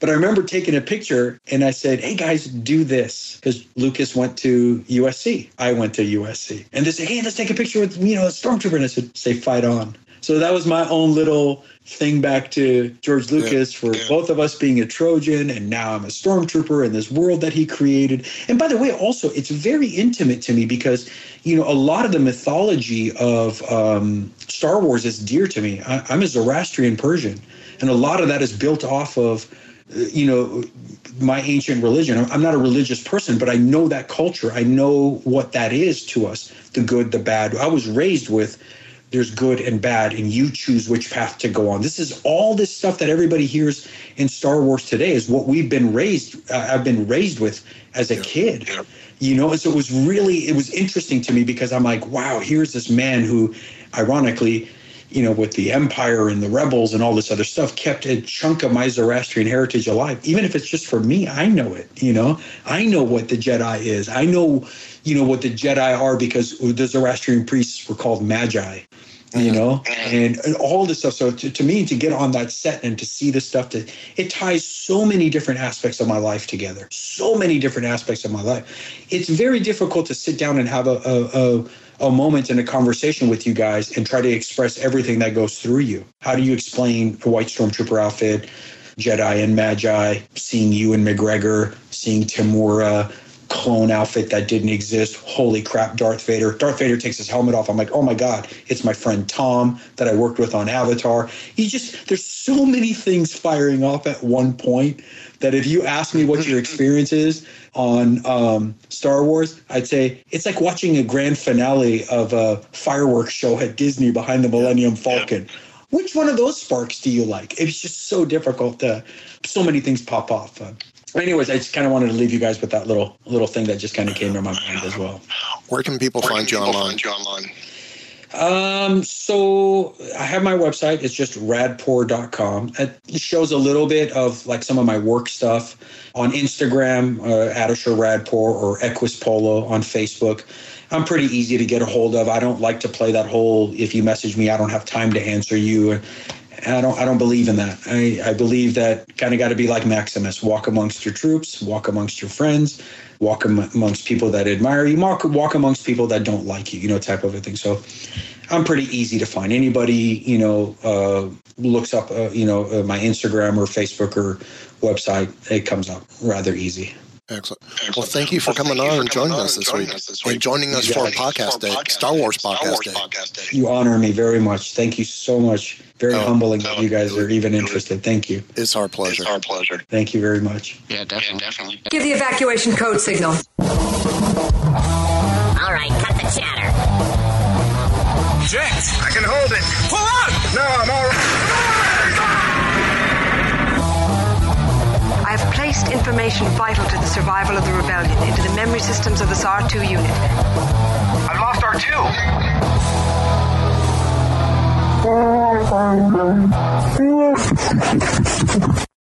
F: But I remember taking a picture and I said, "Hey guys, do this," because Lucas went to USC. I went to USC, and they said, "Hey, let's take a picture with you know a stormtrooper." And I said, "Say fight on." So that was my own little thing back to George Lucas for both of us being a Trojan, and now I'm a stormtrooper in this world that he created. And by the way, also it's very intimate to me because you know a lot of the mythology of um, Star Wars is dear to me. I, I'm a Zoroastrian Persian, and a lot of that is built off of you know my ancient religion. I'm- not a religious person, but I know that culture. I know what that is to us the good, the bad. I was raised with there's good and bad, and you choose which path to go on. This is all this stuff that everybody hears in Star Wars today is what we've been raised. Uh, I've been raised with as a kid, you know. And so it was really it was interesting to me because I'm like, wow, here's this man who, ironically, you know, with the Empire and the rebels and all this other stuff, kept a chunk of my Zoroastrian heritage alive. Even if it's just for me, I know it. You know, I know what the Jedi is. I know, you know, what the Jedi are because the Zoroastrian priests were called Magi. You mm-hmm. know, mm-hmm. and, and all this stuff. So to, to me, to get on that set and to see this stuff, to, it ties so many different aspects of my life together. So many different aspects of my life. It's very difficult to sit down and have a, a, a a moment in a conversation with you guys and try to express everything that goes through you. How do you explain a white stormtrooper outfit, Jedi and Magi, seeing Ewan McGregor, seeing Temuera, clone outfit that didn't exist. Holy crap, Darth Vader. Darth Vader takes his helmet off. I'm like, oh my God, it's my friend Tom that I worked with on Avatar. You just, there's so many things firing off at one point that if you ask me what your experience is on um, Star Wars, I'd say it's like watching a grand finale of a fireworks show at Disney behind the Millennium Falcon. Which one of those sparks do you like? It's just so difficult to, so many things pop off. Anyways, I just kind of wanted to leave you guys with that little little thing that just kind of came to my mind as well.
C: where can people
I: Where
C: find
I: can
C: you
I: people
C: online?
I: Find you online.
F: Um, so I have my website. It's just radpour.com. It shows a little bit of like some of my work stuff on Instagram, uh, Ardeshir Radpour or Equus Polo on Facebook. I'm pretty easy to get a hold of. I don't like to play that whole if you message me, I don't have time to answer you. And I don't I don't believe in that. I, I believe that kind of got to be like Maximus, walk amongst your troops, walk amongst your friends. walk am- amongst people that admire you, walk, walk amongst people that don't like you, you know, type of a thing. So I'm pretty easy to find. Anybody, you know, uh, looks up, uh, you know, uh, my Instagram or Facebook or website, it comes up rather easy.
C: Excellent. Well, thank you for coming on and joining us this week and joining us for our podcast day, Star Wars podcast day.
F: You honor me very much. Thank you so much. Very
C: Oh,
F: humbling that oh, you guys are even interested. Thank you.
C: It's our pleasure.
G: It's our pleasure.
F: Thank you very much.
G: Yeah, definitely. definitely.
J: Give the evacuation code signal.
E: All right, cut the chatter.
H: Jet, I can hold it. Pull out! No, I'm all right.
J: I placed information vital to the survival of the rebellion into the memory systems of this R2 unit.
H: I've lost R2.